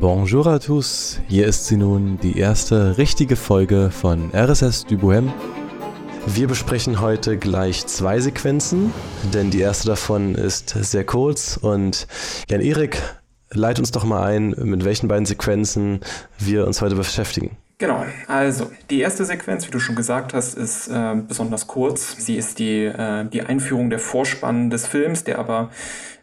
Bonjour à tous, hier ist sie nun, die erste richtige Folge von RSS du Bohème. Wir besprechen heute gleich zwei Sequenzen, denn die erste davon ist sehr kurz und Jan Erik, leit uns doch mal ein, mit welchen beiden Sequenzen wir uns heute beschäftigen. Genau, also die erste Sequenz, wie du schon gesagt hast, ist äh, besonders kurz. Sie ist die, äh, die Einführung der Vorspann des Films, der aber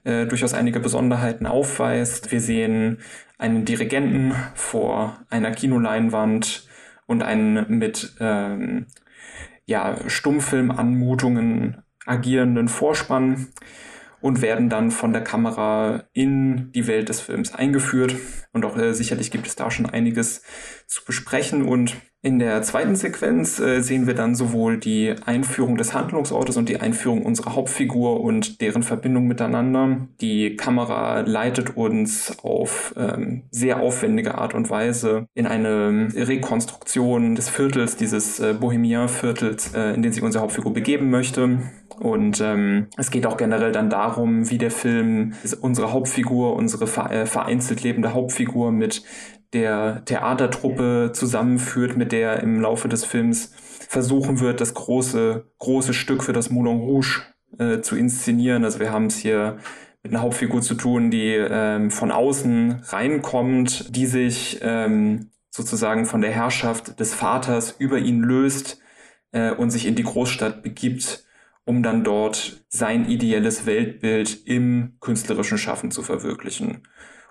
äh, durchaus einige Besonderheiten aufweist. Wir sehen einen Dirigenten vor einer Kinoleinwand und einen mit ähm, ja, Stummfilmanmutungen agierenden Vorspann und werden dann von der Kamera in die Welt des Films eingeführt. Und auch äh, sicherlich gibt es da schon einiges zu besprechen. Und in der zweiten Sequenz äh, sehen wir dann sowohl die Einführung des Handlungsortes und die Einführung unserer Hauptfigur und deren Verbindung miteinander. Die Kamera leitet uns auf ähm, sehr aufwendige Art und Weise in eine Rekonstruktion des Viertels, dieses äh, Bohemien-Viertels, äh, in den sich unsere Hauptfigur begeben möchte. Und ähm, es geht auch generell dann darum, wie der Film unsere Hauptfigur, unsere äh, vereinzelt lebende Hauptfigur mit der Theatertruppe zusammenführt, mit der im Laufe des Films versuchen wird, das große, große Stück für das Moulin Rouge äh, zu inszenieren. Also wir haben es hier mit einer Hauptfigur zu tun, die ähm, von außen reinkommt, die sich ähm, sozusagen von der Herrschaft des Vaters über ihn löst äh, und sich in die Großstadt begibt, um dann dort sein ideelles Weltbild im künstlerischen Schaffen zu verwirklichen.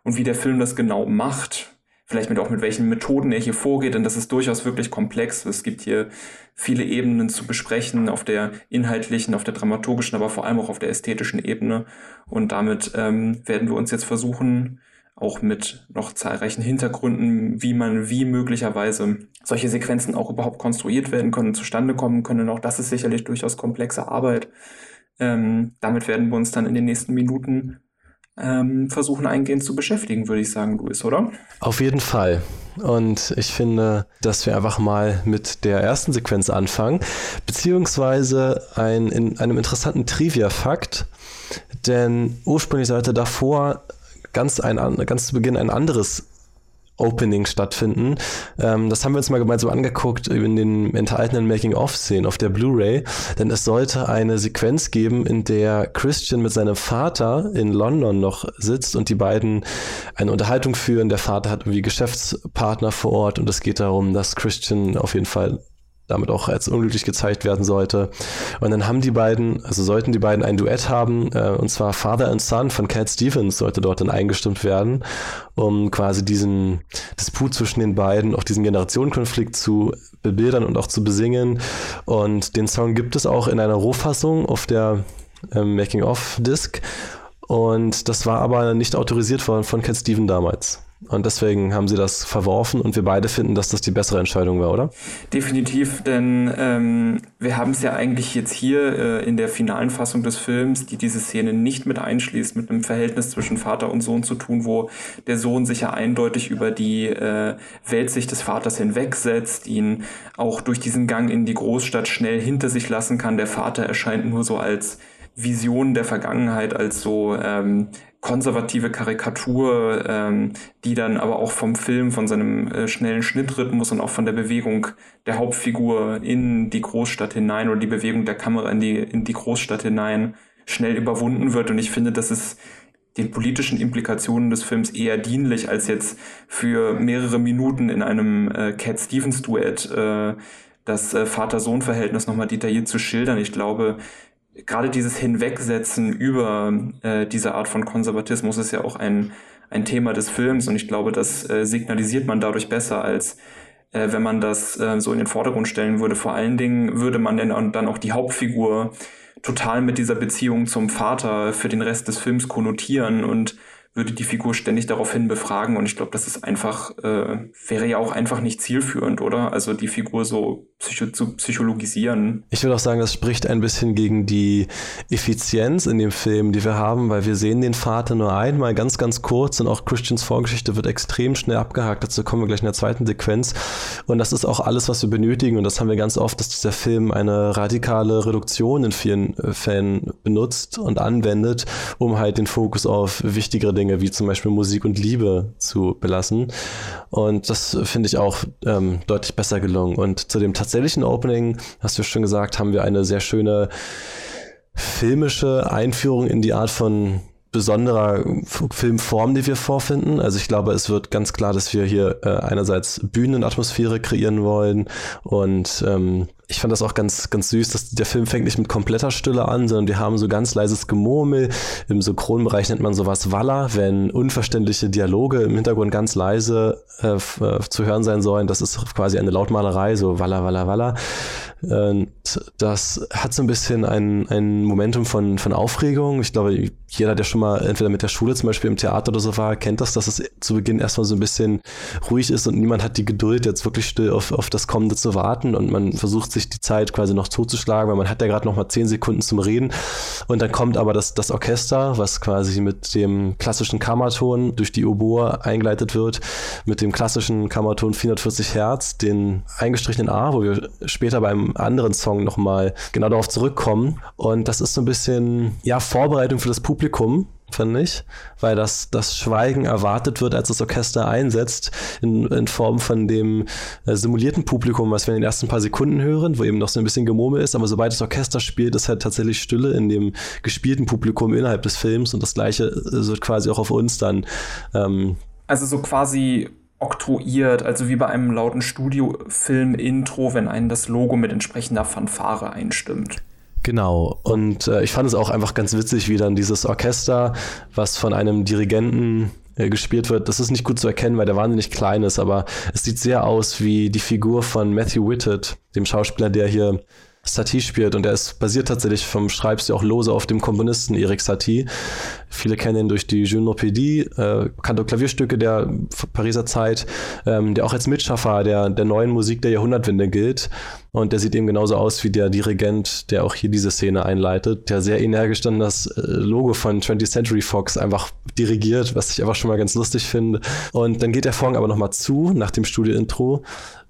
Und wie der Film das genau macht, vielleicht mit auch mit welchen Methoden er hier vorgeht, denn das ist durchaus wirklich komplex. Es gibt hier viele Ebenen zu besprechen, auf der inhaltlichen, auf der dramaturgischen, aber vor allem auch auf der ästhetischen Ebene. Und damit ähm, werden wir uns jetzt versuchen, auch mit noch zahlreichen Hintergründen, wie man, wie möglicherweise solche Sequenzen auch überhaupt konstruiert werden können, zustande kommen können. Auch das ist sicherlich durchaus komplexe Arbeit. Ähm, damit werden wir uns dann in den nächsten Minuten ähm, versuchen eingehend zu beschäftigen, würde ich sagen, Luis, oder? Auf jeden Fall. Und ich finde, dass wir einfach mal mit der ersten Sequenz anfangen, beziehungsweise ein, in einem interessanten Trivia-Fakt, denn ursprünglich sollte davor ganz, ein, ganz zu Beginn ein anderes Opening stattfinden. Ähm, das haben wir uns mal gemeinsam angeguckt in den enthaltenen Making-of-Szenen auf der Blu-ray, denn es sollte eine Sequenz geben, in der Christian mit seinem Vater in London noch sitzt und die beiden eine Unterhaltung führen. Der Vater hat irgendwie Geschäftspartner vor Ort und es geht darum, dass Christian auf jeden Fall damit auch als unglücklich gezeigt werden sollte. Und dann haben die beiden, also sollten die beiden ein Duett haben, äh, und zwar Father and Son von Cat Stevens sollte dort dann eingestimmt werden, um quasi diesen Disput zwischen den beiden, auch diesen Generationenkonflikt zu bebildern und auch zu besingen. Und den Song gibt es auch in einer Rohfassung auf der äh, Making-of-Disc. Und das war aber nicht autorisiert worden von Cat Stevens damals. Und deswegen haben sie das verworfen und wir beide finden, dass das die bessere Entscheidung war, oder? Definitiv, denn ähm, wir haben es ja eigentlich jetzt hier äh, in der finalen Fassung des Films, die diese Szene nicht mit einschließt, mit einem Verhältnis zwischen Vater und Sohn zu tun, wo der Sohn sich ja eindeutig über die äh, Weltsicht des Vaters hinwegsetzt, ihn auch durch diesen Gang in die Großstadt schnell hinter sich lassen kann. Der Vater erscheint nur so als Vision der Vergangenheit, als so ähm, konservative Karikatur, ähm, die dann aber auch vom Film, von seinem äh, schnellen Schnittrhythmus und auch von der Bewegung der Hauptfigur in die Großstadt hinein oder die Bewegung der Kamera in die, in die Großstadt hinein schnell überwunden wird. Und ich finde, das ist den politischen Implikationen des Films eher dienlich, als jetzt für mehrere Minuten in einem äh, Cat Stevens Duett äh, das äh, Vater-Sohn-Verhältnis nochmal detailliert zu schildern. Ich glaube, gerade dieses Hinwegsetzen über äh, diese Art von Konservatismus ist ja auch ein, ein Thema des Films und ich glaube, das äh, signalisiert man dadurch besser, als äh, wenn man das äh, so in den Vordergrund stellen würde. Vor allen Dingen würde man dann, dann auch die Hauptfigur total mit dieser Beziehung zum Vater für den Rest des Films konnotieren und würde die Figur ständig daraufhin befragen und ich glaube, das ist einfach, äh, wäre ja auch einfach nicht zielführend, oder? Also die Figur so psycho zu psychologisieren. Ich würde auch sagen, das spricht ein bisschen gegen die Effizienz in dem Film, die wir haben, weil wir sehen den Vater nur einmal ganz, ganz kurz und auch Christians Vorgeschichte wird extrem schnell abgehakt. Dazu kommen wir gleich in der zweiten Sequenz. Und das ist auch alles, was wir benötigen. Und das haben wir ganz oft, dass dieser Film eine radikale Reduktion in vielen äh, Fällen benutzt und anwendet, um halt den Fokus auf wichtigere Dinge Dinge wie zum Beispiel Musik und Liebe zu belassen. Und das finde ich auch ähm, deutlich besser gelungen. Und zu dem tatsächlichen Opening, hast du schon gesagt, haben wir eine sehr schöne filmische Einführung in die Art von besonderer Filmform, die wir vorfinden. Also ich glaube, es wird ganz klar, dass wir hier äh, einerseits Bühnenatmosphäre kreieren wollen und ähm, ich fand das auch ganz, ganz süß, dass der Film fängt nicht mit kompletter Stille an, sondern wir haben so ganz leises Gemurmel. Im Synchronbereich nennt man sowas Walla, wenn unverständliche Dialoge im Hintergrund ganz leise äh, äh, zu hören sein sollen. Das ist quasi eine Lautmalerei, so Walla, Walla, Walla. Und das hat so ein bisschen ein, ein Momentum von, von Aufregung. Ich glaube, jeder, der schon mal entweder mit der Schule zum Beispiel im Theater oder so war, kennt das, dass es zu Beginn erstmal so ein bisschen ruhig ist und niemand hat die Geduld, jetzt wirklich still auf, auf das Kommende zu warten und man versucht sich die Zeit quasi noch totzuschlagen, weil man hat ja gerade noch mal zehn Sekunden zum Reden und dann kommt aber das, das Orchester, was quasi mit dem klassischen Kammerton durch die Oboe eingeleitet wird, mit dem klassischen Kammerton 440 Hertz, den eingestrichenen A, wo wir später beim anderen Song noch mal genau darauf zurückkommen. Und das ist so ein bisschen ja Vorbereitung für das Publikum finde ich, weil das, das Schweigen erwartet wird, als das Orchester einsetzt, in, in Form von dem äh, simulierten Publikum, was wir in den ersten paar Sekunden hören, wo eben noch so ein bisschen Gemurmel ist, aber sobald das Orchester spielt, ist halt tatsächlich Stille in dem gespielten Publikum innerhalb des Films. Und das gleiche äh, wird quasi auch auf uns dann. Ähm, also so quasi oktroyiert, also wie bei einem lauten Studiofilm-Intro, wenn einen das Logo mit entsprechender Fanfare einstimmt. Genau. Und äh, ich fand es auch einfach ganz witzig, wie dann dieses Orchester, was von einem Dirigenten äh, gespielt wird, das ist nicht gut zu erkennen, weil der wahnsinnig klein ist, aber es sieht sehr aus wie die Figur von Matthew Whitted, dem Schauspieler, der hier Satie spielt und er ist basiert tatsächlich vom Schreibstil auch lose auf dem Komponisten Erik Satie. Viele kennen ihn durch die Junopädie, äh, kannte Klavierstücke der Pariser Zeit, ähm, der auch als Mitschaffer der, der neuen Musik der Jahrhundertwende gilt. Und der sieht eben genauso aus wie der Dirigent, der auch hier diese Szene einleitet, der sehr energisch dann das äh, Logo von 20th Century Fox einfach dirigiert, was ich einfach schon mal ganz lustig finde. Und dann geht der Vorhang aber nochmal zu nach dem Studio-Intro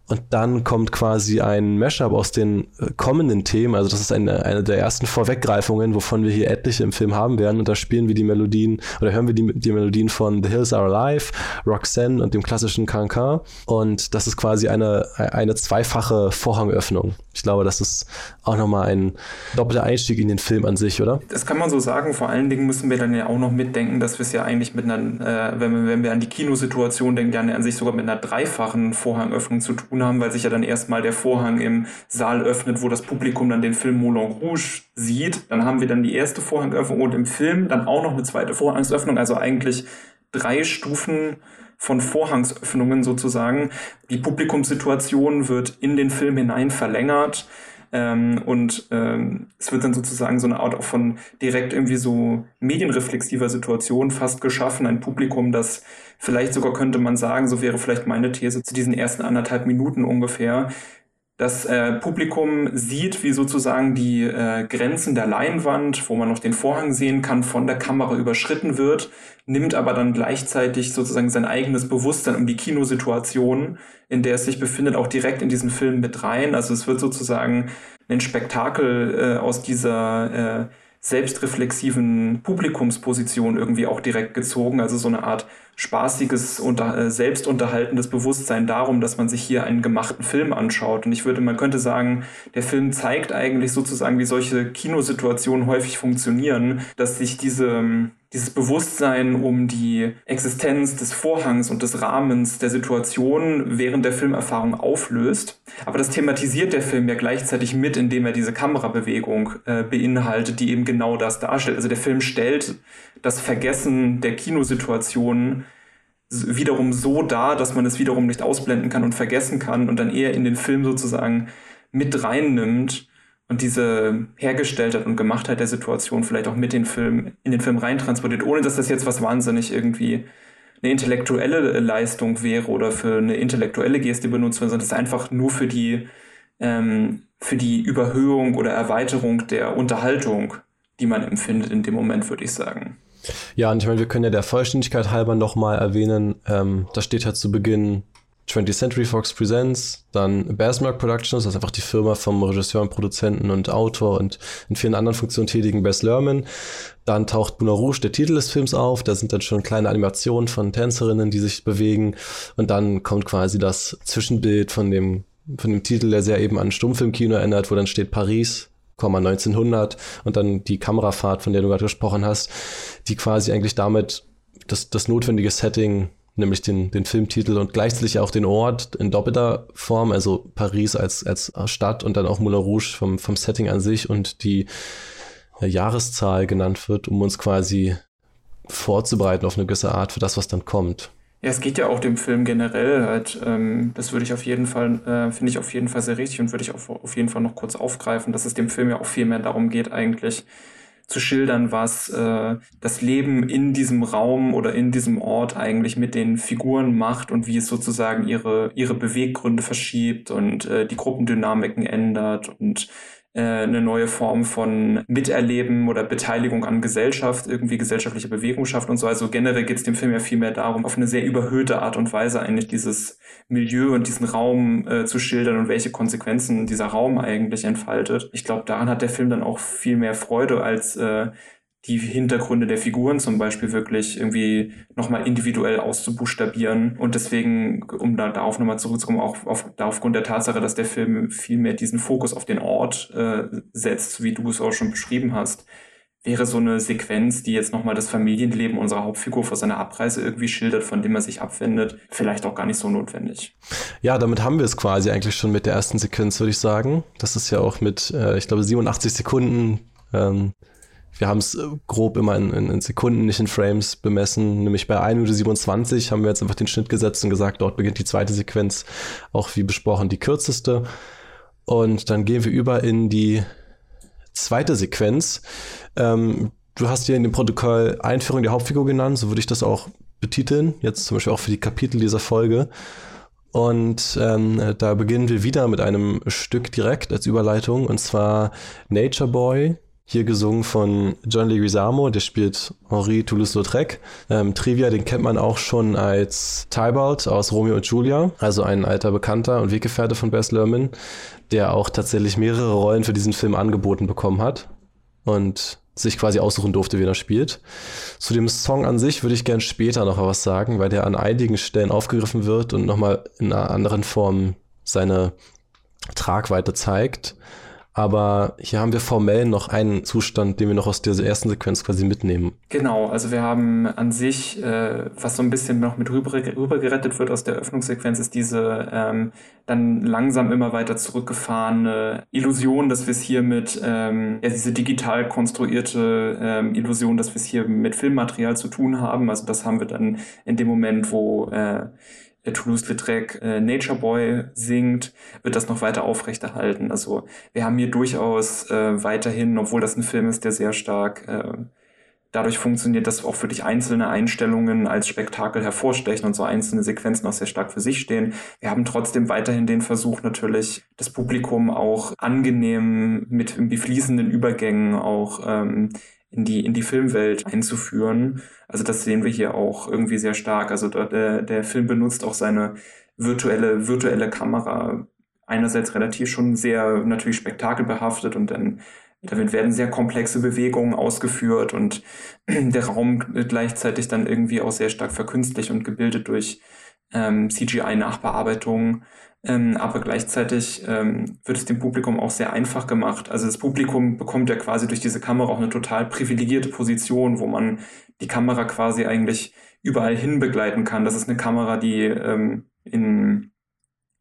und dann kommt quasi ein Mashup aus den äh, kommenden Themen. Also das ist eine, eine der ersten Vorweggreifungen, wovon wir hier etliche im Film haben werden. Und da spielen wir die Melodien oder hören wir die, die Melodien von The Hills Are Alive, Roxanne und dem klassischen Cancan. Und das ist quasi eine, eine zweifache Vorhangöffnung. Ich glaube, das ist auch nochmal ein doppelter Einstieg in den Film an sich, oder? Das kann man so sagen. Vor allen Dingen müssen wir dann ja auch noch mitdenken, dass wir es ja eigentlich mit einer, äh, wenn, wir, wenn wir an die Kinosituation denken, ja an sich sogar mit einer dreifachen Vorhangöffnung zu tun haben, weil sich ja dann erstmal der Vorhang im Saal öffnet, wo das Publikum dann den Film Moulin Rouge sieht. Dann haben wir dann die erste Vorhangöffnung und im Film dann auch noch eine zweite Vorhangsöffnung. Also eigentlich drei Stufen von Vorhangsöffnungen sozusagen. Die Publikumssituation wird in den Film hinein verlängert. Ähm, und ähm, es wird dann sozusagen so eine Art auch von direkt irgendwie so medienreflexiver Situation fast geschaffen. Ein Publikum, das vielleicht sogar könnte man sagen, so wäre vielleicht meine These zu diesen ersten anderthalb Minuten ungefähr, das äh, Publikum sieht, wie sozusagen die äh, Grenzen der Leinwand, wo man noch den Vorhang sehen kann, von der Kamera überschritten wird, nimmt aber dann gleichzeitig sozusagen sein eigenes Bewusstsein um die Kinosituation, in der es sich befindet, auch direkt in diesen Film mit rein. Also es wird sozusagen ein Spektakel äh, aus dieser äh, selbstreflexiven Publikumsposition irgendwie auch direkt gezogen. Also so eine Art spaßiges, unter, äh, selbstunterhaltendes Bewusstsein darum, dass man sich hier einen gemachten Film anschaut. Und ich würde, man könnte sagen, der Film zeigt eigentlich sozusagen, wie solche Kinosituationen häufig funktionieren, dass sich diese, dieses Bewusstsein um die Existenz des Vorhangs und des Rahmens der Situation während der Filmerfahrung auflöst. Aber das thematisiert der Film ja gleichzeitig mit, indem er diese Kamerabewegung äh, beinhaltet, die eben genau das darstellt. Also der Film stellt das Vergessen der Kinosituation wiederum so dar, dass man es wiederum nicht ausblenden kann und vergessen kann und dann eher in den Film sozusagen mit reinnimmt und diese Hergestelltheit und Gemachtheit der Situation vielleicht auch mit den Film, in den Film reintransportiert, ohne dass das jetzt was wahnsinnig irgendwie eine intellektuelle Leistung wäre oder für eine intellektuelle Geste benutzt wird, sondern es ist einfach nur für die, ähm, für die Überhöhung oder Erweiterung der Unterhaltung, die man empfindet in dem Moment, würde ich sagen. Ja, und ich meine, wir können ja der Vollständigkeit halber nochmal erwähnen, ähm, da steht halt zu Beginn 20th Century Fox Presents, dann Bassmark Productions, das ist einfach die Firma vom Regisseur und Produzenten und Autor und in vielen anderen Funktionen tätigen Bess Lerman. Dann taucht Buna Rouge, der Titel des Films, auf. Da sind dann schon kleine Animationen von Tänzerinnen, die sich bewegen. Und dann kommt quasi das Zwischenbild von dem, von dem Titel, der sehr eben an Stummfilmkino erinnert, wo dann steht Paris, 1900 und dann die Kamerafahrt, von der du gerade gesprochen hast, die quasi eigentlich damit das, das notwendige Setting nämlich den, den Filmtitel und gleichzeitig auch den Ort in doppelter Form, also Paris als, als Stadt und dann auch Moulin Rouge vom, vom Setting an sich und die äh, Jahreszahl genannt wird, um uns quasi vorzubereiten auf eine gewisse Art für das, was dann kommt. Ja, es geht ja auch dem Film generell halt, ähm, das würde ich auf jeden Fall, äh, finde ich auf jeden Fall sehr richtig und würde ich auf, auf jeden Fall noch kurz aufgreifen, dass es dem Film ja auch viel mehr darum geht, eigentlich zu schildern, was äh, das Leben in diesem Raum oder in diesem Ort eigentlich mit den Figuren macht und wie es sozusagen ihre, ihre Beweggründe verschiebt und äh, die Gruppendynamiken ändert und eine neue Form von Miterleben oder Beteiligung an Gesellschaft, irgendwie gesellschaftliche Bewegung schafft und so. Also generell geht es dem Film ja viel mehr darum, auf eine sehr überhöhte Art und Weise eigentlich dieses Milieu und diesen Raum äh, zu schildern und welche Konsequenzen dieser Raum eigentlich entfaltet. Ich glaube, daran hat der Film dann auch viel mehr Freude als äh, die Hintergründe der Figuren zum Beispiel wirklich irgendwie nochmal individuell auszubuchstabieren. Und deswegen, um da darauf nochmal zurückzukommen, auch auf, da aufgrund der Tatsache, dass der Film viel mehr diesen Fokus auf den Ort äh, setzt, wie du es auch schon beschrieben hast, wäre so eine Sequenz, die jetzt nochmal das Familienleben unserer Hauptfigur vor seiner Abreise irgendwie schildert, von dem er sich abwendet, vielleicht auch gar nicht so notwendig. Ja, damit haben wir es quasi eigentlich schon mit der ersten Sequenz, würde ich sagen. Das ist ja auch mit, äh, ich glaube, 87 Sekunden ähm, wir haben es äh, grob immer in, in, in, Sekunden, nicht in Frames bemessen. Nämlich bei 1 Minute 27 haben wir jetzt einfach den Schnitt gesetzt und gesagt, dort beginnt die zweite Sequenz, auch wie besprochen die kürzeste. Und dann gehen wir über in die zweite Sequenz. Ähm, du hast hier in dem Protokoll Einführung der Hauptfigur genannt, so würde ich das auch betiteln, jetzt zum Beispiel auch für die Kapitel dieser Folge. Und ähm, da beginnen wir wieder mit einem Stück direkt als Überleitung, und zwar Nature Boy hier gesungen von John Leguizamo, der spielt Henri Toulouse-Lautrec. Ähm, Trivia, den kennt man auch schon als Tybalt aus Romeo und Julia, also ein alter Bekannter und Weggefährte von Bess Lerman, der auch tatsächlich mehrere Rollen für diesen Film angeboten bekommen hat und sich quasi aussuchen durfte, wen er spielt. Zu dem Song an sich würde ich gern später noch was sagen, weil der an einigen Stellen aufgegriffen wird und nochmal in einer anderen Form seine Tragweite zeigt. Aber hier haben wir formell noch einen Zustand, den wir noch aus dieser ersten Sequenz quasi mitnehmen. Genau, also wir haben an sich, äh, was so ein bisschen noch mit rüber, rüber gerettet wird aus der Öffnungssequenz, ist diese ähm, dann langsam immer weiter zurückgefahrene Illusion, dass wir es hier mit, ähm, ja, diese digital konstruierte ähm, Illusion, dass wir es hier mit Filmmaterial zu tun haben. Also das haben wir dann in dem Moment, wo äh, Toulouse-Lautrec äh, Nature Boy singt, wird das noch weiter aufrechterhalten. Also wir haben hier durchaus äh, weiterhin, obwohl das ein Film ist, der sehr stark äh, dadurch funktioniert, dass auch wirklich einzelne Einstellungen als Spektakel hervorstechen und so einzelne Sequenzen auch sehr stark für sich stehen. Wir haben trotzdem weiterhin den Versuch natürlich, das Publikum auch angenehm mit befließenden Übergängen auch ähm, in die, in die Filmwelt einzuführen. Also das sehen wir hier auch irgendwie sehr stark. Also der, der Film benutzt auch seine virtuelle, virtuelle Kamera einerseits relativ schon sehr natürlich spektakelbehaftet und dann damit werden sehr komplexe Bewegungen ausgeführt und der Raum gleichzeitig dann irgendwie auch sehr stark verkünstlicht und gebildet durch ähm, CGI-Nachbearbeitung. Ähm, aber gleichzeitig ähm, wird es dem Publikum auch sehr einfach gemacht. Also das Publikum bekommt ja quasi durch diese Kamera auch eine total privilegierte Position, wo man die Kamera quasi eigentlich überall hin begleiten kann. Das ist eine Kamera, die ähm, in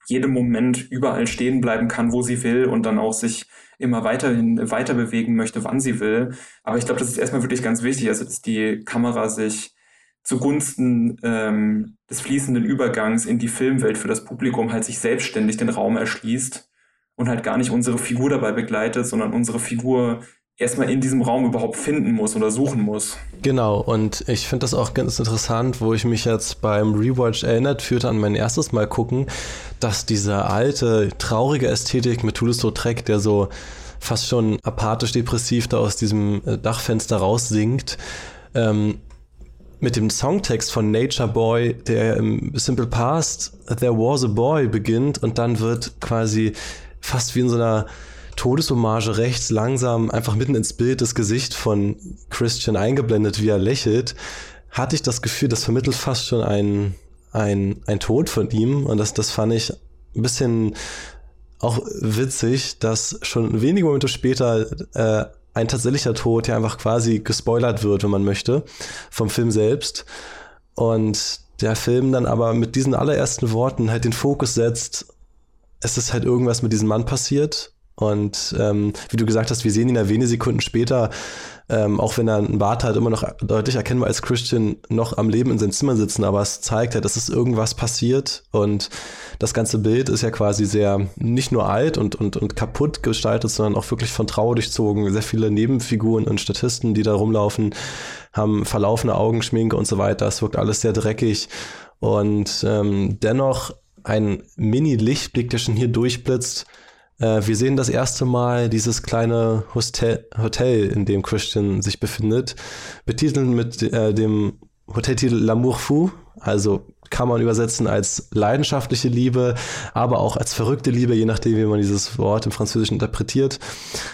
jedem Moment überall stehen bleiben kann, wo sie will und dann auch sich immer weiterhin weiter bewegen möchte, wann sie will. Aber ich glaube, das ist erstmal wirklich ganz wichtig, also dass die Kamera sich zugunsten ähm, des fließenden Übergangs in die Filmwelt für das Publikum halt sich selbstständig den Raum erschließt und halt gar nicht unsere Figur dabei begleitet, sondern unsere Figur erstmal in diesem Raum überhaupt finden muss oder suchen muss. Genau, und ich finde das auch ganz interessant, wo ich mich jetzt beim Rewatch erinnert führte an mein erstes Mal gucken, dass diese alte, traurige Ästhetik mit Toulouse-Lautrec, der so fast schon apathisch-depressiv da aus diesem äh, Dachfenster raussingt, ähm, mit dem Songtext von Nature Boy, der im Simple Past There Was a Boy beginnt und dann wird quasi fast wie in so einer Todeshommage rechts langsam einfach mitten ins Bild das Gesicht von Christian eingeblendet, wie er lächelt, hatte ich das Gefühl, das vermittelt fast schon ein, ein, ein Tod von ihm. Und das, das fand ich ein bisschen auch witzig, dass schon wenige Momente später äh, ein tatsächlicher Tod ja einfach quasi gespoilert wird, wenn man möchte, vom Film selbst. Und der Film dann aber mit diesen allerersten Worten halt den Fokus setzt, es ist halt irgendwas mit diesem Mann passiert und ähm, wie du gesagt hast, wir sehen ihn ja wenige Sekunden später, ähm, auch wenn er einen Bart hat, immer noch deutlich erkennbar als Christian noch am Leben in seinem Zimmer sitzen, aber es zeigt halt, dass es irgendwas passiert und das ganze Bild ist ja quasi sehr nicht nur alt und, und, und kaputt gestaltet, sondern auch wirklich von Trauer durchzogen. Sehr viele Nebenfiguren und Statisten, die da rumlaufen, haben verlaufene Augenschminke und so weiter. Es wirkt alles sehr dreckig und ähm, dennoch ein Mini-Lichtblick, der schon hier durchblitzt, äh, wir sehen das erste Mal dieses kleine Hotel, in dem Christian sich befindet, betitelt mit äh, dem Hoteltitel L'amour fou, also kann man übersetzen als leidenschaftliche Liebe, aber auch als verrückte Liebe, je nachdem, wie man dieses Wort im Französischen interpretiert.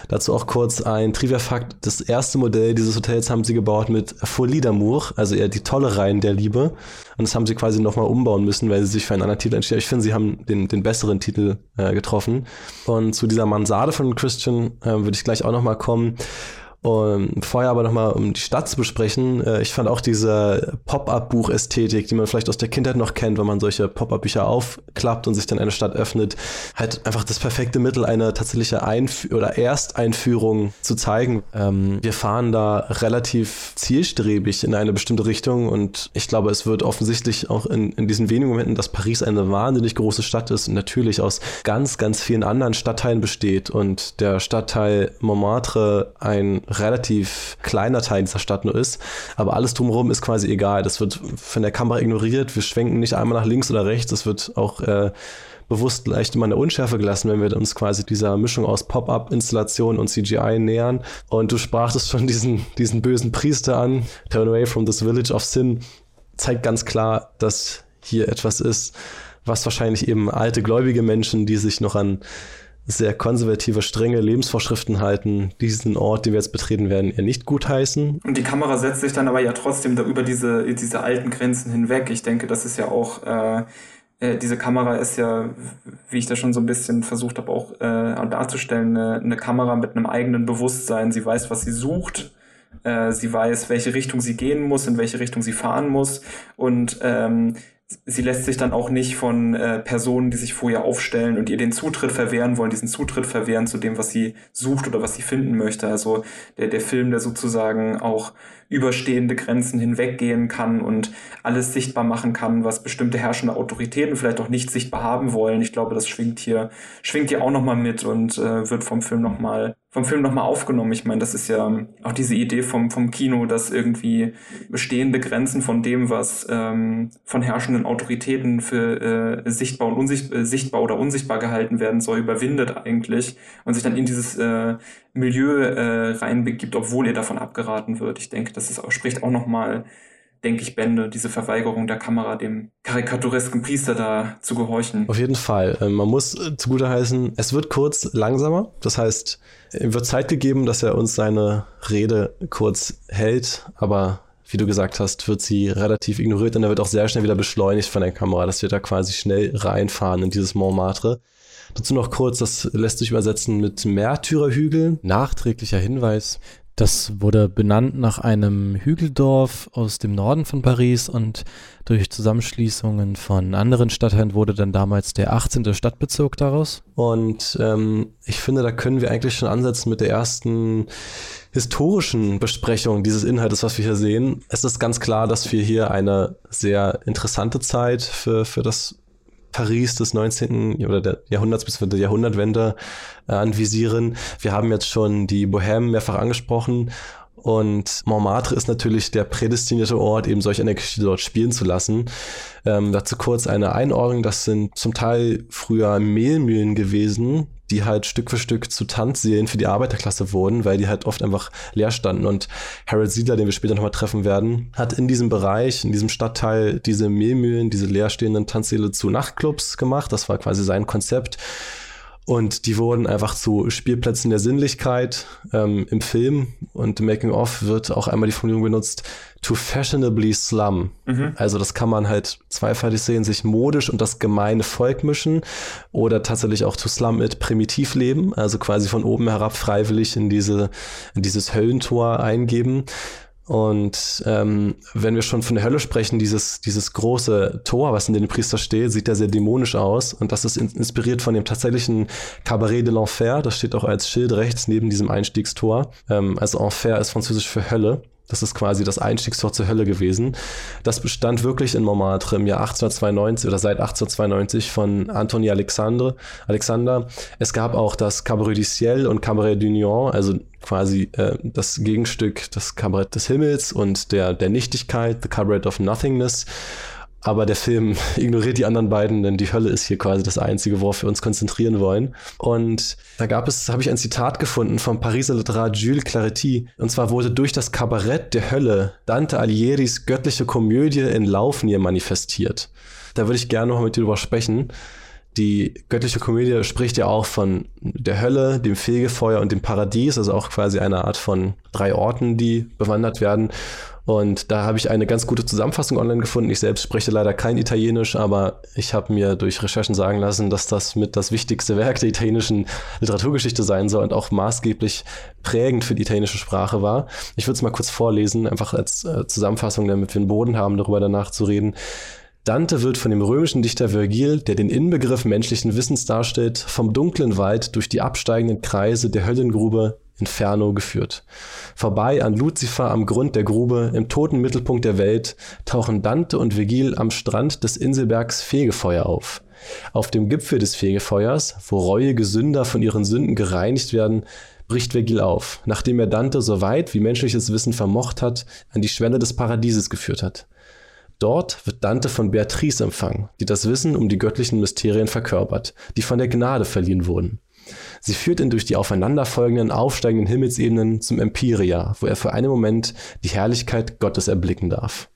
Dazu auch kurz ein Trivia-Fakt. Das erste Modell dieses Hotels haben sie gebaut mit Folie d'amour, also eher die tolle Reihen der Liebe. Und das haben sie quasi nochmal umbauen müssen, weil sie sich für einen anderen Titel entschieden Ich finde, sie haben den, den besseren Titel äh, getroffen. Und zu dieser Mansarde von Christian äh, würde ich gleich auch nochmal kommen. Und vorher aber nochmal, um die Stadt zu besprechen, äh, ich fand auch diese Pop-Up-Buch-Ästhetik, die man vielleicht aus der Kindheit noch kennt, wenn man solche Pop-Up-Bücher aufklappt und sich dann eine Stadt öffnet, halt einfach das perfekte Mittel, eine tatsächliche Einf oder Ersteinführung zu zeigen. Ähm, wir fahren da relativ zielstrebig in eine bestimmte Richtung und ich glaube, es wird offensichtlich auch in, in diesen wenigen Momenten, dass Paris eine wahnsinnig große Stadt ist und natürlich aus ganz, ganz vielen anderen Stadtteilen besteht und der Stadtteil Montmartre ein relativ kleiner Teil dieser Stadt nur ist. Aber alles drumherum ist quasi egal. Das wird von der Kamera ignoriert. Wir schwenken nicht einmal nach links oder rechts. Das wird auch äh, bewusst leicht immer eine Unschärfe gelassen, wenn wir uns quasi dieser Mischung aus Pop-up-Installation und CGI nähern. Und du sprachtest schon diesen, diesen bösen Priester an. Turn away from this village of sin zeigt ganz klar, dass hier etwas ist, was wahrscheinlich eben alte gläubige Menschen, die sich noch an sehr konservative, strenge Lebensvorschriften halten, diesen Ort, den wir jetzt betreten werden, eher nicht gutheißen. Und die Kamera setzt sich dann aber ja trotzdem da über diese, diese alten Grenzen hinweg. Ich denke, das ist ja auch, äh, äh, diese Kamera ist ja, wie ich das schon so ein bisschen versucht habe, auch äh, darzustellen, eine, eine Kamera mit einem eigenen Bewusstsein. Sie weiß, was sie sucht. Äh, sie weiß, welche Richtung sie gehen muss, in welche Richtung sie fahren muss. Und ähm, sie lässt sich dann auch nicht von äh, Personen, die sich vorher aufstellen und ihr den Zutritt verwehren wollen, diesen Zutritt verwehren zu dem, was sie sucht oder was sie finden möchte. Also der, der Film, der sozusagen auch überstehende Grenzen hinweggehen kann und alles sichtbar machen kann, was bestimmte herrschende Autoritäten vielleicht auch nicht sichtbar haben wollen. Ich glaube, das schwingt hier, schwingt hier auch nochmal mit und äh, wird vom Film nochmal vom Film nochmal aufgenommen. Ich meine, das ist ja auch diese Idee vom, vom Kino, dass irgendwie bestehende Grenzen von dem, was ähm, von herrschenden Autoritäten für äh, sichtbar und unsichtbar äh, sichtbar oder unsichtbar gehalten werden soll, überwindet eigentlich und sich dann in dieses äh, Milieu äh, reinbegibt, obwohl ihr davon abgeraten wird. Ich denke, das ist, spricht auch nochmal denke ich, Bände, diese Verweigerung der Kamera dem karikaturesken Priester da zu gehorchen. Auf jeden Fall. Ähm, man muss äh, zugute heißen, es wird kurz langsamer. Das heißt, ihm wird Zeit gegeben, dass er uns seine Rede kurz hält, aber wie du gesagt hast, wird sie relativ ignoriert und er wird auch sehr schnell wieder beschleunigt von der Kamera, dass wir da quasi schnell reinfahren in dieses Montmartre. Dazu noch kurz, das lässt sich übersetzen mit Märtyrerhügel. Nachträglicher Hinweis. Das wurde benannt nach einem Hügeldorf aus dem Norden von Paris und durch Zusammenschließungen von anderen Stadtteilen wurde dann damals der 18. Stadtbezirk daraus. Und ähm, ich finde, da können wir eigentlich schon ansetzen mit der ersten historischen Besprechung dieses Inhaltes, was wir hier sehen. Es ist ganz klar, dass wir hier eine sehr interessante Zeit für, für das Paris des 19. oder der Jahrhunderts bis der Jahrhundertwende äh, anvisieren. Wir haben jetzt schon die Bohème mehrfach angesprochen und Montmartre ist natürlich der prädestinierte Ort, eben solch eine Geschichte dort spielen zu lassen. Ähm, dazu kurz eine Einordnung. Das sind zum Teil früher Mehlmühlen gewesen, die halt Stück für Stück zu Tanzseelen für die Arbeiterklasse wurden, weil die halt oft einfach leer standen. Und Harold Siedler, den wir später nochmal treffen werden, hat in diesem Bereich, in diesem Stadtteil diese Mehlmühlen, diese leerstehenden Tanzseele zu Nachtclubs gemacht. Das war quasi sein Konzept. Und die wurden einfach zu Spielplätzen der Sinnlichkeit. Ähm, Im Film und im Making-of wird auch einmal die Formulierung benutzt, to fashionably slum. Mhm. Also das kann man halt zweifältig sehen, sich modisch und das gemeine Volk mischen oder tatsächlich auch to slum it primitiv leben, also quasi von oben herab freiwillig in diese, in dieses Höllentor eingeben. Und ähm, wenn wir schon von der Hölle sprechen, dieses, dieses große Tor, was in den Priester steht, sieht ja sehr dämonisch aus. Und das ist inspiriert von dem tatsächlichen Cabaret de l'Enfer. Das steht auch als Schild rechts neben diesem Einstiegstor. Ähm, also Enfer ist französisch für Hölle. Das ist quasi das Einstiegstor zur Hölle gewesen. Das bestand wirklich in Montmartre im Jahr 1892 oder seit 1892 von Anthony Alexandre, Alexander. Es gab auch das Cabaret du Ciel und Cabaret d'Union, also quasi äh, das Gegenstück, das Kabarett des Himmels und der, der Nichtigkeit, The Cabaret of Nothingness. Aber der Film ignoriert die anderen beiden, denn die Hölle ist hier quasi das Einzige, worauf wir uns konzentrieren wollen. Und da gab es, habe ich ein Zitat gefunden vom Pariser Literat Jules Claretie. Und zwar wurde durch das Kabarett der Hölle Dante Alighieri's göttliche Komödie in Laufnir manifestiert. Da würde ich gerne noch mit dir drüber sprechen. Die göttliche Komödie spricht ja auch von der Hölle, dem Fegefeuer und dem Paradies, also auch quasi eine Art von drei Orten, die bewandert werden. Und da habe ich eine ganz gute Zusammenfassung online gefunden. Ich selbst spreche leider kein Italienisch, aber ich habe mir durch Recherchen sagen lassen, dass das mit das wichtigste Werk der italienischen Literaturgeschichte sein soll und auch maßgeblich prägend für die italienische Sprache war. Ich würde es mal kurz vorlesen, einfach als äh, Zusammenfassung, damit wir einen Boden haben, darüber danach zu reden. Dante wird von dem römischen Dichter Vergil, der den Inbegriff menschlichen Wissens darstellt, vom dunklen Wald durch die absteigenden Kreise der Höllengrube Inferno geführt. Vorbei an Luzifer am Grund der Grube, im toten Mittelpunkt der Welt, tauchen Dante und Vergil am Strand des Inselbergs Fegefeuer auf. Auf dem Gipfel des Fegefeuers, wo reuige Sünder von ihren Sünden gereinigt werden, bricht Vergil auf, nachdem er Dante so weit wie menschliches Wissen vermocht hat, an die Schwelle des Paradieses geführt hat. Dort wird Dante von Beatrice empfangen, die das Wissen um die göttlichen Mysterien verkörpert, die von der Gnade verliehen wurden. Sie führt ihn durch die aufeinanderfolgenden, aufsteigenden Himmelsebenen zum Empiria, wo er für einen Moment die Herrlichkeit Gottes erblicken darf.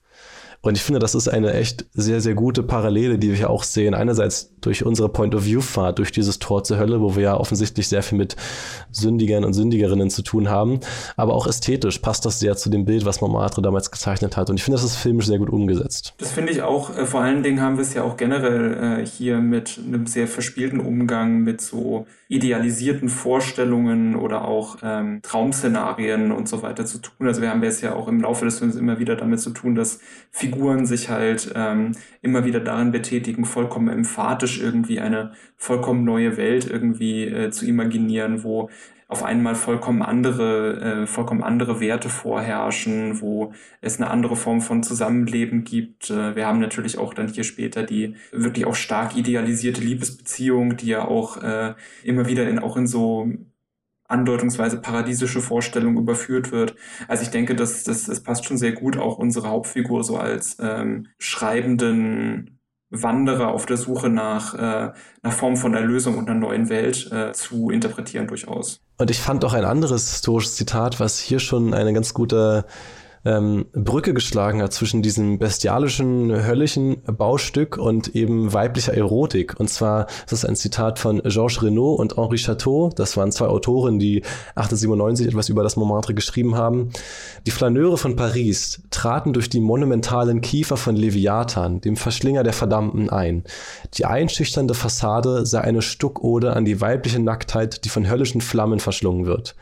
Und ich finde, das ist eine echt sehr, sehr gute Parallele, die wir hier auch sehen. Einerseits durch unsere Point-of-View-Fahrt, durch dieses Tor zur Hölle, wo wir ja offensichtlich sehr viel mit Sündigern und Sündigerinnen zu tun haben. Aber auch ästhetisch passt das sehr zu dem Bild, was Montmartre damals gezeichnet hat. Und ich finde, das ist filmisch sehr gut umgesetzt. Das finde ich auch. Äh, vor allen Dingen haben wir es ja auch generell äh, hier mit einem sehr verspielten Umgang mit so idealisierten Vorstellungen oder auch ähm, Traumszenarien und so weiter zu tun. Also wir haben jetzt ja auch im Laufe des Films immer wieder damit zu tun, dass Figuren sich halt ähm, immer wieder darin betätigen, vollkommen emphatisch irgendwie eine vollkommen neue Welt irgendwie äh, zu imaginieren, wo auf einmal vollkommen andere, äh, vollkommen andere Werte vorherrschen, wo es eine andere Form von Zusammenleben gibt. Äh, wir haben natürlich auch dann hier später die wirklich auch stark idealisierte Liebesbeziehung, die ja auch äh, immer wieder in, auch in so andeutungsweise paradiesische Vorstellungen überführt wird. Also ich denke, das, das, das passt schon sehr gut, auch unsere Hauptfigur so als ähm, schreibenden Wanderer auf der Suche nach äh, einer Form von Erlösung und einer neuen Welt äh, zu interpretieren durchaus. Und ich fand auch ein anderes historisches Zitat, was hier schon eine ganz gute ähm, Brücke geschlagen hat zwischen diesem bestialischen, höllischen Baustück und eben weiblicher Erotik. Und zwar ist das ein Zitat von Georges Renaud und Henri Chateau. Das waren zwei Autoren, die 1897 etwas über das Montmartre geschrieben haben. Die Flaneure von Paris traten durch die monumentalen Kiefer von Leviathan, dem Verschlinger der Verdammten, ein. Die einschüchternde Fassade sei eine Stuckode an die weibliche Nacktheit, die von höllischen Flammen verschlungen wird.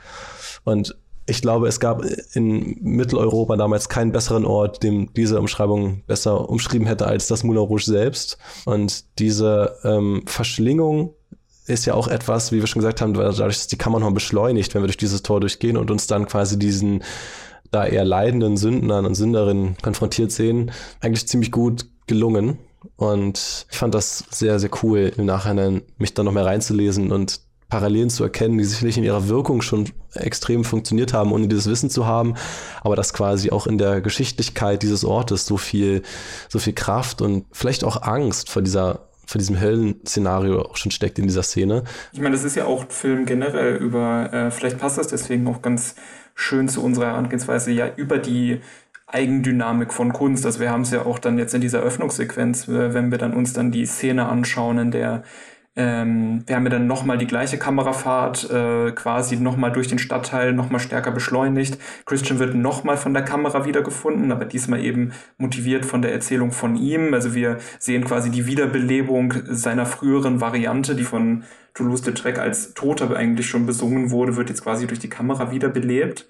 Und ich glaube, es gab in Mitteleuropa damals keinen besseren Ort, dem diese Umschreibung besser umschrieben hätte als das Moulin Rouge selbst. Und diese ähm, Verschlingung ist ja auch etwas, wie wir schon gesagt haben, dadurch, dass die Kammer noch beschleunigt, wenn wir durch dieses Tor durchgehen und uns dann quasi diesen da eher leidenden Sündnern und Sünderinnen konfrontiert sehen, eigentlich ziemlich gut gelungen. Und ich fand das sehr, sehr cool, im Nachhinein mich da noch mehr reinzulesen und Parallelen zu erkennen, die sicherlich in ihrer Wirkung schon extrem funktioniert haben, ohne dieses Wissen zu haben, aber dass quasi auch in der Geschichtlichkeit dieses Ortes so viel, so viel Kraft und vielleicht auch Angst vor dieser vor diesem Höllenszenario auch schon steckt in dieser Szene. Ich meine, das ist ja auch Film generell über, äh, vielleicht passt das deswegen auch ganz schön zu unserer Herangehensweise, ja, über die Eigendynamik von Kunst. Also wir haben es ja auch dann jetzt in dieser Öffnungssequenz, äh, wenn wir dann uns dann die Szene anschauen, in der ähm, wir haben ja dann nochmal die gleiche Kamerafahrt äh, quasi nochmal durch den Stadtteil nochmal stärker beschleunigt. Christian wird nochmal von der Kamera wiedergefunden, aber diesmal eben motiviert von der Erzählung von ihm. Also wir sehen quasi die Wiederbelebung seiner früheren Variante, die von Toulouse-Lautrec als Toter eigentlich schon besungen wurde, wird jetzt quasi durch die Kamera wiederbelebt.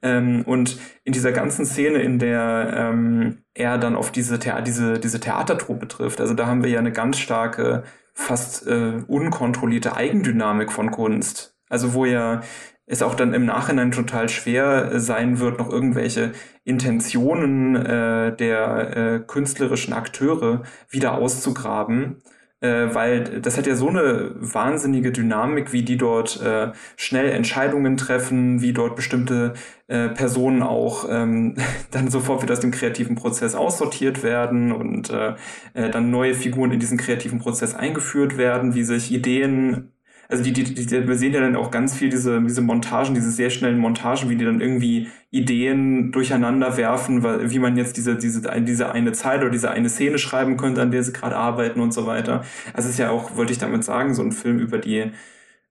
Ähm, und in dieser ganzen Szene, in der ähm, er dann auf diese, Thea diese, diese Theatertruppe trifft, also da haben wir ja eine ganz starke fast äh, unkontrollierte Eigendynamik von Kunst. Also wo ja es auch dann im Nachhinein total schwer sein wird, noch irgendwelche Intentionen äh, der äh, künstlerischen Akteure wieder auszugraben äh, weil das hat ja so eine wahnsinnige Dynamik, wie die dort äh, schnell Entscheidungen treffen, wie dort bestimmte äh, Personen auch ähm, dann sofort wieder aus dem kreativen Prozess aussortiert werden und äh, äh, dann neue Figuren in diesen kreativen Prozess eingeführt werden, wie sich Ideen also die, die, die, wir sehen ja dann auch ganz viel diese, diese Montagen, diese sehr schnellen Montagen, wie die dann irgendwie Ideen durcheinander werfen, weil, wie man jetzt diese, diese, diese eine Zeile oder diese eine Szene schreiben könnte, an der sie gerade arbeiten und so weiter. Also es ist ja auch, wollte ich damit sagen, so ein Film über die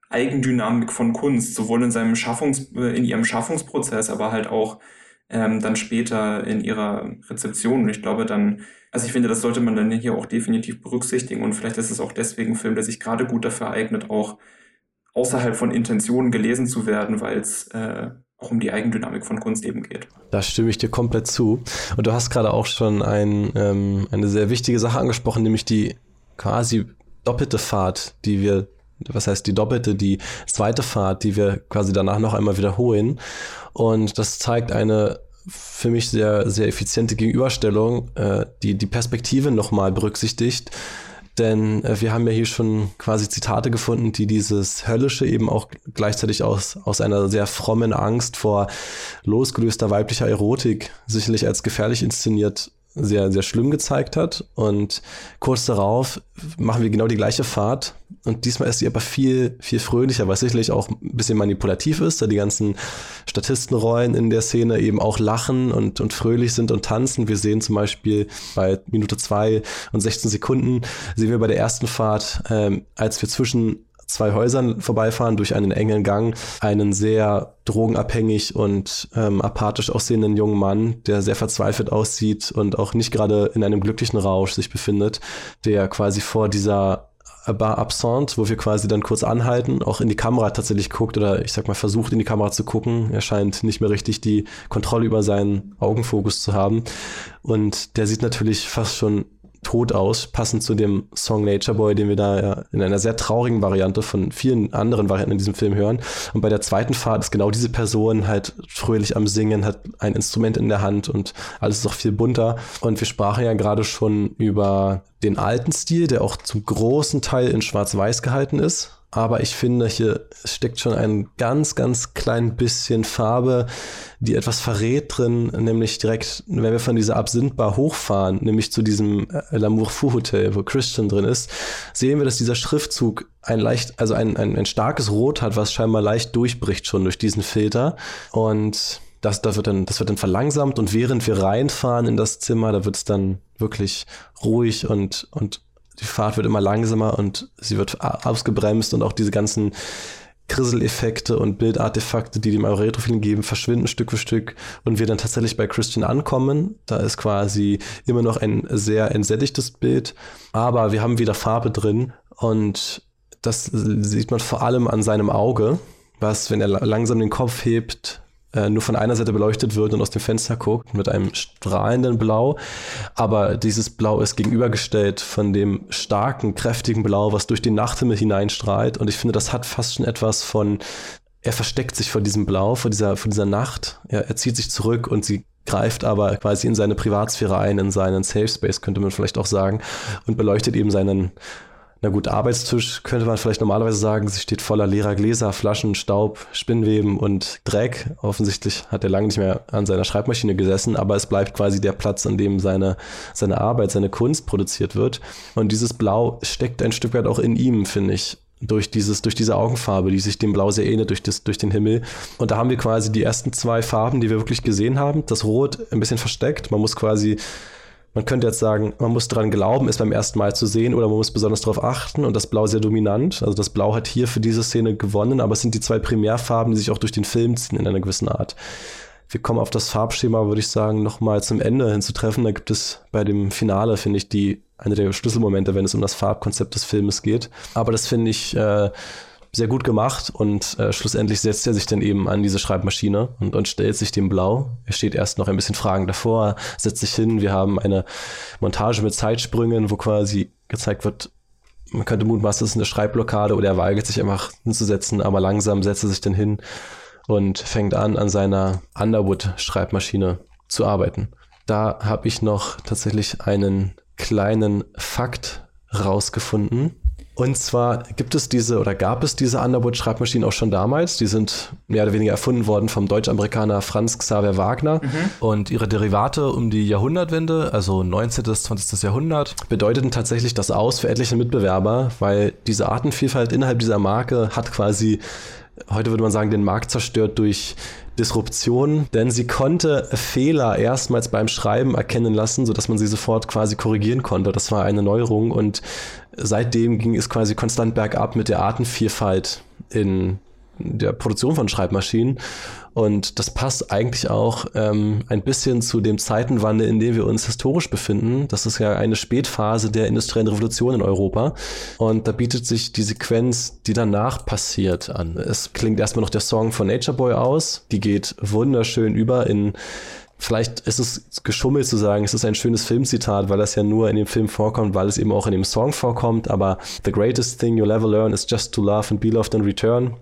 Eigendynamik von Kunst, sowohl in seinem Schaffungs, in ihrem Schaffungsprozess, aber halt auch ähm, dann später in ihrer Rezeption. Und ich glaube dann, also ich finde, das sollte man dann hier auch definitiv berücksichtigen. Und vielleicht ist es auch deswegen ein Film, der sich gerade gut dafür eignet, auch außerhalb von Intentionen gelesen zu werden, weil es äh, auch um die Eigendynamik von Kunst eben geht. Da stimme ich dir komplett zu. Und du hast gerade auch schon ein, ähm, eine sehr wichtige Sache angesprochen, nämlich die quasi doppelte Fahrt, die wir, was heißt die doppelte, die zweite Fahrt, die wir quasi danach noch einmal wiederholen. Und das zeigt eine für mich sehr, sehr effiziente Gegenüberstellung, äh, die die Perspektive nochmal berücksichtigt. Denn äh, wir haben ja hier schon quasi Zitate gefunden, die dieses Höllische eben auch gleichzeitig aus, aus einer sehr frommen Angst vor losgelöster weiblicher Erotik sicherlich als gefährlich inszeniert sehr, sehr schlimm gezeigt hat. Und kurz darauf machen wir genau die gleiche Fahrt. Und diesmal ist sie aber viel, viel fröhlicher, was sicherlich auch ein bisschen manipulativ ist, da die ganzen Statistenrollen in der Szene eben auch lachen und, und fröhlich sind und tanzen. Wir sehen zum Beispiel bei Minute zwei und 16 Sekunden, sehen wir bei der ersten Fahrt, ähm, als wir zwischen zwei Häusern vorbeifahren, durch einen engen Gang, einen sehr drogenabhängig und ähm, apathisch aussehenden jungen Mann, der sehr verzweifelt aussieht und auch nicht gerade in einem glücklichen Rausch sich befindet, der quasi vor dieser Bar Absent, wo wir quasi dann kurz anhalten, auch in die Kamera tatsächlich guckt oder ich sag mal versucht in die Kamera zu gucken. Er scheint nicht mehr richtig die Kontrolle über seinen Augenfokus zu haben. Und der sieht natürlich fast schon tot aus, passend zu dem Song Nature Boy, den wir da ja in einer sehr traurigen Variante von vielen anderen Varianten in diesem Film hören. Und bei der zweiten Fahrt ist genau diese Person halt fröhlich am Singen, hat ein Instrument in der Hand und alles ist auch viel bunter. Und wir sprachen ja gerade schon über den alten Stil, der auch zum großen Teil in Schwarz-Weiß gehalten ist. Aber ich finde, hier steckt schon ein ganz, ganz klein bisschen Farbe, die etwas verrät drin, nämlich direkt, wenn wir von dieser Absinthbar hochfahren, nämlich zu diesem äh, L'Amour Fou Hotel, wo Christian drin ist, sehen wir, dass dieser Schriftzug ein leicht, also ein, ein, ein starkes Rot hat, was scheinbar leicht durchbricht schon durch diesen Filter. Und das, das, wird dann, das wird dann verlangsamt und während wir reinfahren in das Zimmer, da wird es dann wirklich ruhig und, und die Fahrt wird immer langsamer und sie wird ausgebremst und auch diese ganzen Krisseleffekte und Bildartefakte, die dem Retrofilm geben, verschwinden Stück für Stück und wir dann tatsächlich bei Christian ankommen. Da ist quasi immer noch ein sehr entsättigtes Bild, aber wir haben wieder Farbe drin und das sieht man vor allem an seinem Auge, was, wenn er langsam den Kopf hebt, äh, nur von einer Seite beleuchtet wird und aus dem Fenster guckt mit einem strahlenden Blau. Aber dieses Blau ist gegenübergestellt von dem starken, kräftigen Blau, was durch den Nachthimmel hineinstrahlt. Und ich finde, das hat fast schon etwas von, er versteckt sich vor diesem Blau, vor dieser, vor dieser Nacht. Er, er zieht sich zurück und sie greift aber quasi in seine Privatsphäre ein, in seinen Safe Space, könnte man vielleicht auch sagen, und beleuchtet eben seinen na gut, Arbeitstisch könnte man vielleicht normalerweise sagen, sie steht voller leerer Gläser, Flaschen, Staub, Spinnweben und Dreck. Offensichtlich hat er lange nicht mehr an seiner Schreibmaschine gesessen, aber es bleibt quasi der Platz, an dem seine, seine Arbeit, seine Kunst produziert wird. Und dieses Blau steckt ein Stück weit auch in ihm, finde ich durch dieses, durch diese Augenfarbe, die sich dem Blau sehr ähnelt, durch, das, durch den Himmel. Und da haben wir quasi die ersten zwei Farben, die wir wirklich gesehen haben. Das Rot ein bisschen versteckt. Man muss quasi man könnte jetzt sagen, man muss daran glauben, es beim ersten Mal zu sehen oder man muss besonders darauf achten und das Blau sehr dominant. Also das Blau hat hier für diese Szene gewonnen, aber es sind die zwei Primärfarben, die sich auch durch den Film ziehen in einer gewissen Art. Wir kommen auf das Farbschema, würde ich sagen, nochmal zum Ende hinzutreffen. Da gibt es bei dem Finale, finde ich, die eine der Schlüsselmomente, wenn es um das Farbkonzept des Filmes geht. Aber das finde ich äh, sehr gut gemacht und äh, schlussendlich setzt er sich dann eben an diese Schreibmaschine und, und stellt sich dem Blau. Er steht erst noch ein bisschen Fragen davor, setzt sich hin. Wir haben eine Montage mit Zeitsprüngen, wo quasi gezeigt wird, man könnte mutmaßen, es ist eine Schreibblockade oder er weigert sich einfach hinzusetzen, aber langsam setzt er sich dann hin und fängt an, an seiner Underwood-Schreibmaschine zu arbeiten. Da habe ich noch tatsächlich einen kleinen Fakt rausgefunden und zwar gibt es diese oder gab es diese Underwood-Schreibmaschinen auch schon damals. Die sind mehr oder weniger erfunden worden vom Deutsch-Amerikaner Franz Xaver Wagner. Mhm. Und ihre Derivate um die Jahrhundertwende, also 19. bis 20. Jahrhundert, bedeuteten tatsächlich das Aus für etliche Mitbewerber, weil diese Artenvielfalt innerhalb dieser Marke hat quasi heute würde man sagen, den Markt zerstört durch Disruption, denn sie konnte Fehler erstmals beim Schreiben erkennen lassen, sodass man sie sofort quasi korrigieren konnte. Das war eine Neuerung und seitdem ging es quasi konstant bergab mit der Artenvielfalt in der Produktion von Schreibmaschinen. Und das passt eigentlich auch ähm, ein bisschen zu dem Zeitenwandel, in dem wir uns historisch befinden. Das ist ja eine Spätphase der industriellen Revolution in Europa. Und da bietet sich die Sequenz, die danach passiert, an. Es klingt erstmal noch der Song von Nature Boy aus. Die geht wunderschön über in Vielleicht ist es geschummelt zu sagen, es ist ein schönes Filmzitat, weil das ja nur in dem Film vorkommt, weil es eben auch in dem Song vorkommt. Aber the greatest thing you'll ever learn is just to love and be loved in return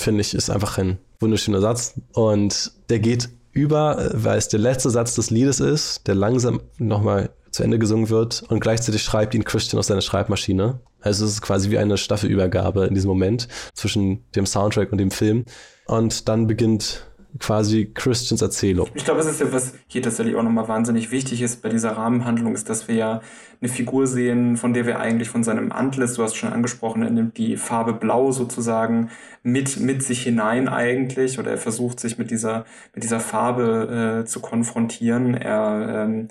finde ich, ist einfach ein wunderschöner Satz. Und der geht über, weil es der letzte Satz des Liedes ist, der langsam nochmal zu Ende gesungen wird und gleichzeitig schreibt ihn Christian aus seiner Schreibmaschine. Also es ist quasi wie eine Staffelübergabe in diesem Moment zwischen dem Soundtrack und dem Film. Und dann beginnt quasi Christians Erzählung. Ich glaube, es ist ja, was hier tatsächlich auch nochmal wahnsinnig wichtig ist bei dieser Rahmenhandlung, ist, dass wir ja eine Figur sehen, von der wir eigentlich von seinem Antlitz, du hast schon angesprochen, er nimmt die Farbe Blau sozusagen mit, mit sich hinein eigentlich oder er versucht sich mit dieser, mit dieser Farbe äh, zu konfrontieren. Er, ähm,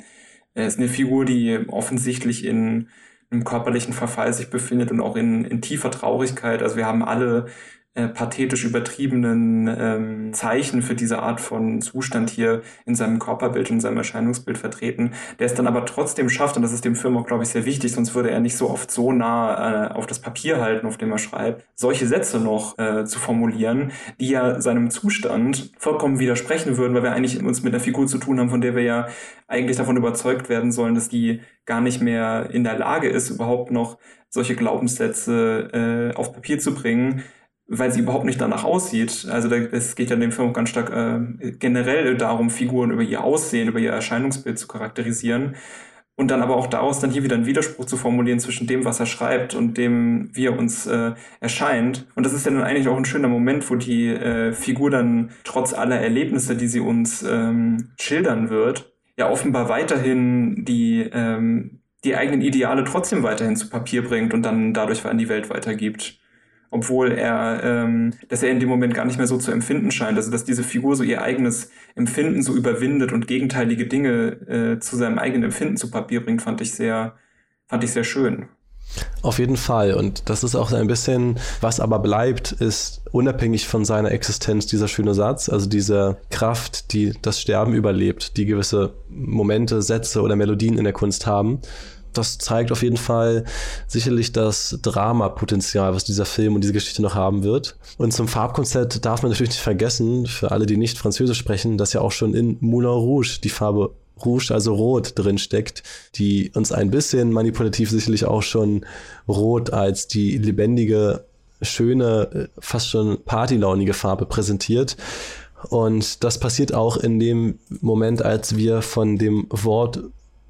er ist eine Figur, die offensichtlich in einem körperlichen Verfall sich befindet und auch in, in tiefer Traurigkeit. Also wir haben alle äh, pathetisch übertriebenen ähm, Zeichen für diese Art von Zustand hier in seinem Körperbild, in seinem Erscheinungsbild vertreten, der es dann aber trotzdem schafft, und das ist dem Film auch, glaube ich, sehr wichtig, sonst würde er nicht so oft so nah äh, auf das Papier halten, auf dem er schreibt, solche Sätze noch äh, zu formulieren, die ja seinem Zustand vollkommen widersprechen würden, weil wir eigentlich uns mit einer Figur zu tun haben, von der wir ja eigentlich davon überzeugt werden sollen, dass die gar nicht mehr in der Lage ist, überhaupt noch solche Glaubenssätze äh, auf Papier zu bringen, weil sie überhaupt nicht danach aussieht. Also es geht ja in dem Film auch ganz stark äh, generell darum, Figuren über ihr Aussehen, über ihr Erscheinungsbild zu charakterisieren und dann aber auch daraus dann hier wieder einen Widerspruch zu formulieren zwischen dem, was er schreibt und dem, wie er uns äh, erscheint. Und das ist ja dann eigentlich auch ein schöner Moment, wo die äh, Figur dann trotz aller Erlebnisse, die sie uns ähm, schildern wird, ja offenbar weiterhin die ähm, die eigenen Ideale trotzdem weiterhin zu Papier bringt und dann dadurch an die Welt weitergibt obwohl er, ähm, dass er in dem Moment gar nicht mehr so zu empfinden scheint. Also dass diese Figur so ihr eigenes Empfinden so überwindet und gegenteilige Dinge äh, zu seinem eigenen Empfinden zu Papier bringt, fand ich sehr, fand ich sehr schön. Auf jeden Fall. Und das ist auch ein bisschen, was aber bleibt, ist unabhängig von seiner Existenz dieser schöne Satz, also diese Kraft, die das Sterben überlebt, die gewisse Momente, Sätze oder Melodien in der Kunst haben das zeigt auf jeden Fall sicherlich das Dramapotenzial, was dieser Film und diese Geschichte noch haben wird. Und zum Farbkonzept darf man natürlich nicht vergessen, für alle, die nicht Französisch sprechen, dass ja auch schon in Moulin Rouge die Farbe Rouge, also Rot, drin steckt, die uns ein bisschen manipulativ sicherlich auch schon Rot als die lebendige, schöne, fast schon partylaunige Farbe präsentiert. Und das passiert auch in dem Moment, als wir von dem Wort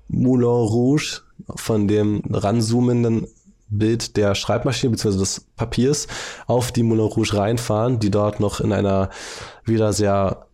Moulin Rouge, von dem ranzoomenden Bild der Schreibmaschine bzw. des Papiers auf die Moulin Rouge reinfahren, die dort noch in einer wieder sehr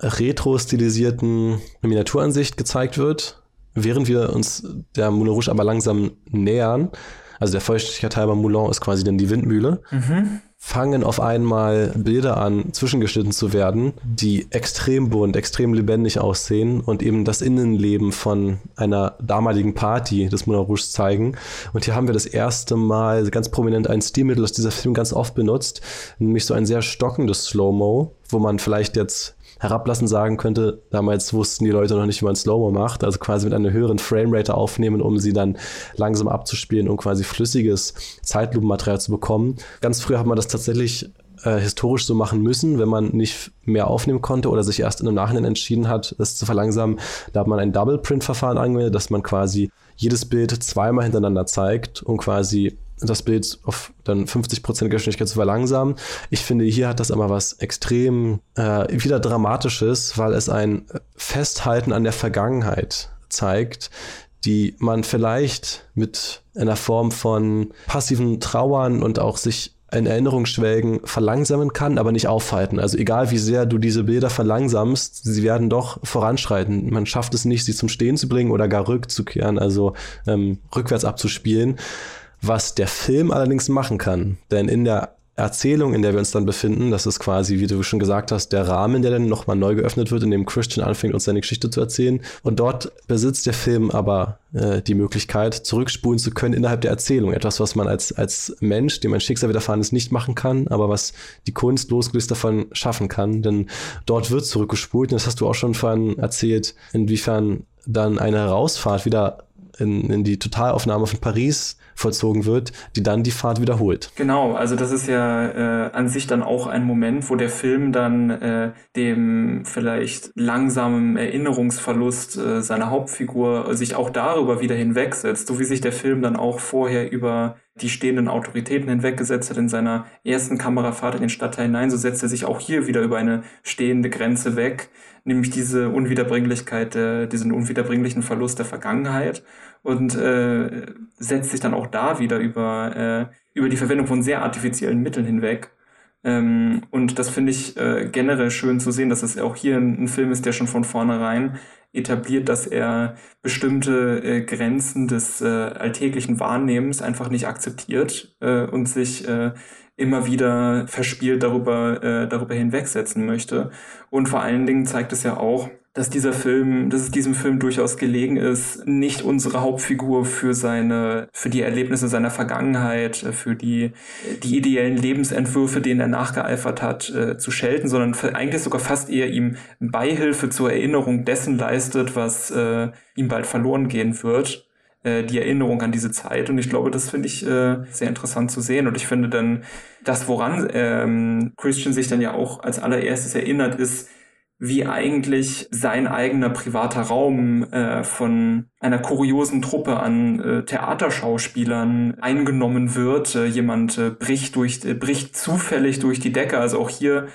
retro-stilisierten Miniaturansicht gezeigt wird, während wir uns der Moulin Rouge aber langsam nähern. Also der Vollständigkeit halber Moulin ist quasi dann die Windmühle. Mhm fangen auf einmal Bilder an, zwischengeschnitten zu werden, die extrem bunt, extrem lebendig aussehen und eben das Innenleben von einer damaligen Party des Moulin Rouge zeigen. Und hier haben wir das erste Mal ganz prominent ein Stilmittel, das dieser Film ganz oft benutzt, nämlich so ein sehr stockendes Slow-Mo, wo man vielleicht jetzt herablassend sagen könnte, damals wussten die Leute noch nicht, wie man Slow-Mo macht, also quasi mit einer höheren Framerate aufnehmen, um sie dann langsam abzuspielen, um quasi flüssiges Zeitlupenmaterial zu bekommen. Ganz früher hat man das tatsächlich äh, historisch so machen müssen, wenn man nicht mehr aufnehmen konnte oder sich erst in einem Nachhinein entschieden hat, es zu verlangsamen. Da hat man ein Double-Print-Verfahren angewendet, dass man quasi jedes Bild zweimal hintereinander zeigt, um quasi das Bild auf dann 50% Geschwindigkeit zu verlangsamen. Ich finde, hier hat das aber was extrem äh, wieder Dramatisches, weil es ein Festhalten an der Vergangenheit zeigt, die man vielleicht mit einer Form von passiven Trauern und auch sich in Erinnerung schwelgen verlangsamen kann, aber nicht aufhalten. Also egal wie sehr du diese Bilder verlangsamst, sie werden doch voranschreiten. Man schafft es nicht, sie zum Stehen zu bringen oder gar rückzukehren, also ähm, rückwärts abzuspielen was der Film allerdings machen kann. Denn in der Erzählung, in der wir uns dann befinden, das ist quasi, wie du schon gesagt hast, der Rahmen, der dann nochmal neu geöffnet wird, in dem Christian anfängt, uns seine Geschichte zu erzählen. Und dort besitzt der Film aber äh, die Möglichkeit, zurückspulen zu können innerhalb der Erzählung. Etwas, was man als, als Mensch, dem ein Schicksal widerfahren ist, nicht machen kann, aber was die Kunst losgelöst davon schaffen kann. Denn dort wird zurückgespult. Und das hast du auch schon vorhin erzählt, inwiefern dann eine Herausfahrt wieder in, in die Totalaufnahme von Paris vollzogen wird, die dann die Fahrt wiederholt. Genau, also das ist ja äh, an sich dann auch ein Moment, wo der Film dann äh, dem vielleicht langsamen Erinnerungsverlust äh, seiner Hauptfigur sich auch darüber wieder hinwegsetzt, so wie sich der Film dann auch vorher über die stehenden Autoritäten hinweggesetzt hat in seiner ersten Kamerafahrt in den Stadtteil hinein, so setzt er sich auch hier wieder über eine stehende Grenze weg, nämlich diese Unwiederbringlichkeit, äh, diesen unwiederbringlichen Verlust der Vergangenheit und äh, setzt sich dann auch da wieder über, äh, über die Verwendung von sehr artifiziellen Mitteln hinweg. Ähm, und das finde ich äh, generell schön zu sehen, dass es auch hier ein, ein, Film ist, der schon von vornherein etabliert, dass er bestimmte äh, Grenzen des äh, alltäglichen Wahrnehmens einfach nicht akzeptiert äh, und sich äh, immer wieder verspielt darüber, äh, darüber hinwegsetzen möchte. Und vor allen Dingen zeigt es ja auch, dass dieser Film, dass es diesem Film durchaus gelegen ist, nicht unsere Hauptfigur für seine, für die Erlebnisse seiner Vergangenheit, für die, die ideellen Lebensentwürfe, denen er nachgeeifert hat, äh, zu schelten, sondern eigentlich sogar fast eher ihm Beihilfe zur Erinnerung dessen leistet, was äh, ihm bald verloren gehen wird äh, die Erinnerung an diese Zeit. Und ich glaube, das finde ich äh, sehr interessant zu sehen. Und ich finde dann, das, woran ähm, Christian sich dann ja auch als allererstes erinnert, ist, wie eigentlich sein eigener privater Raum äh, von einer kuriosen Truppe an äh, Theaterschauspielern eingenommen wird. Äh, jemand äh, bricht durch, äh, bricht zufällig durch die Decke. Also auch hier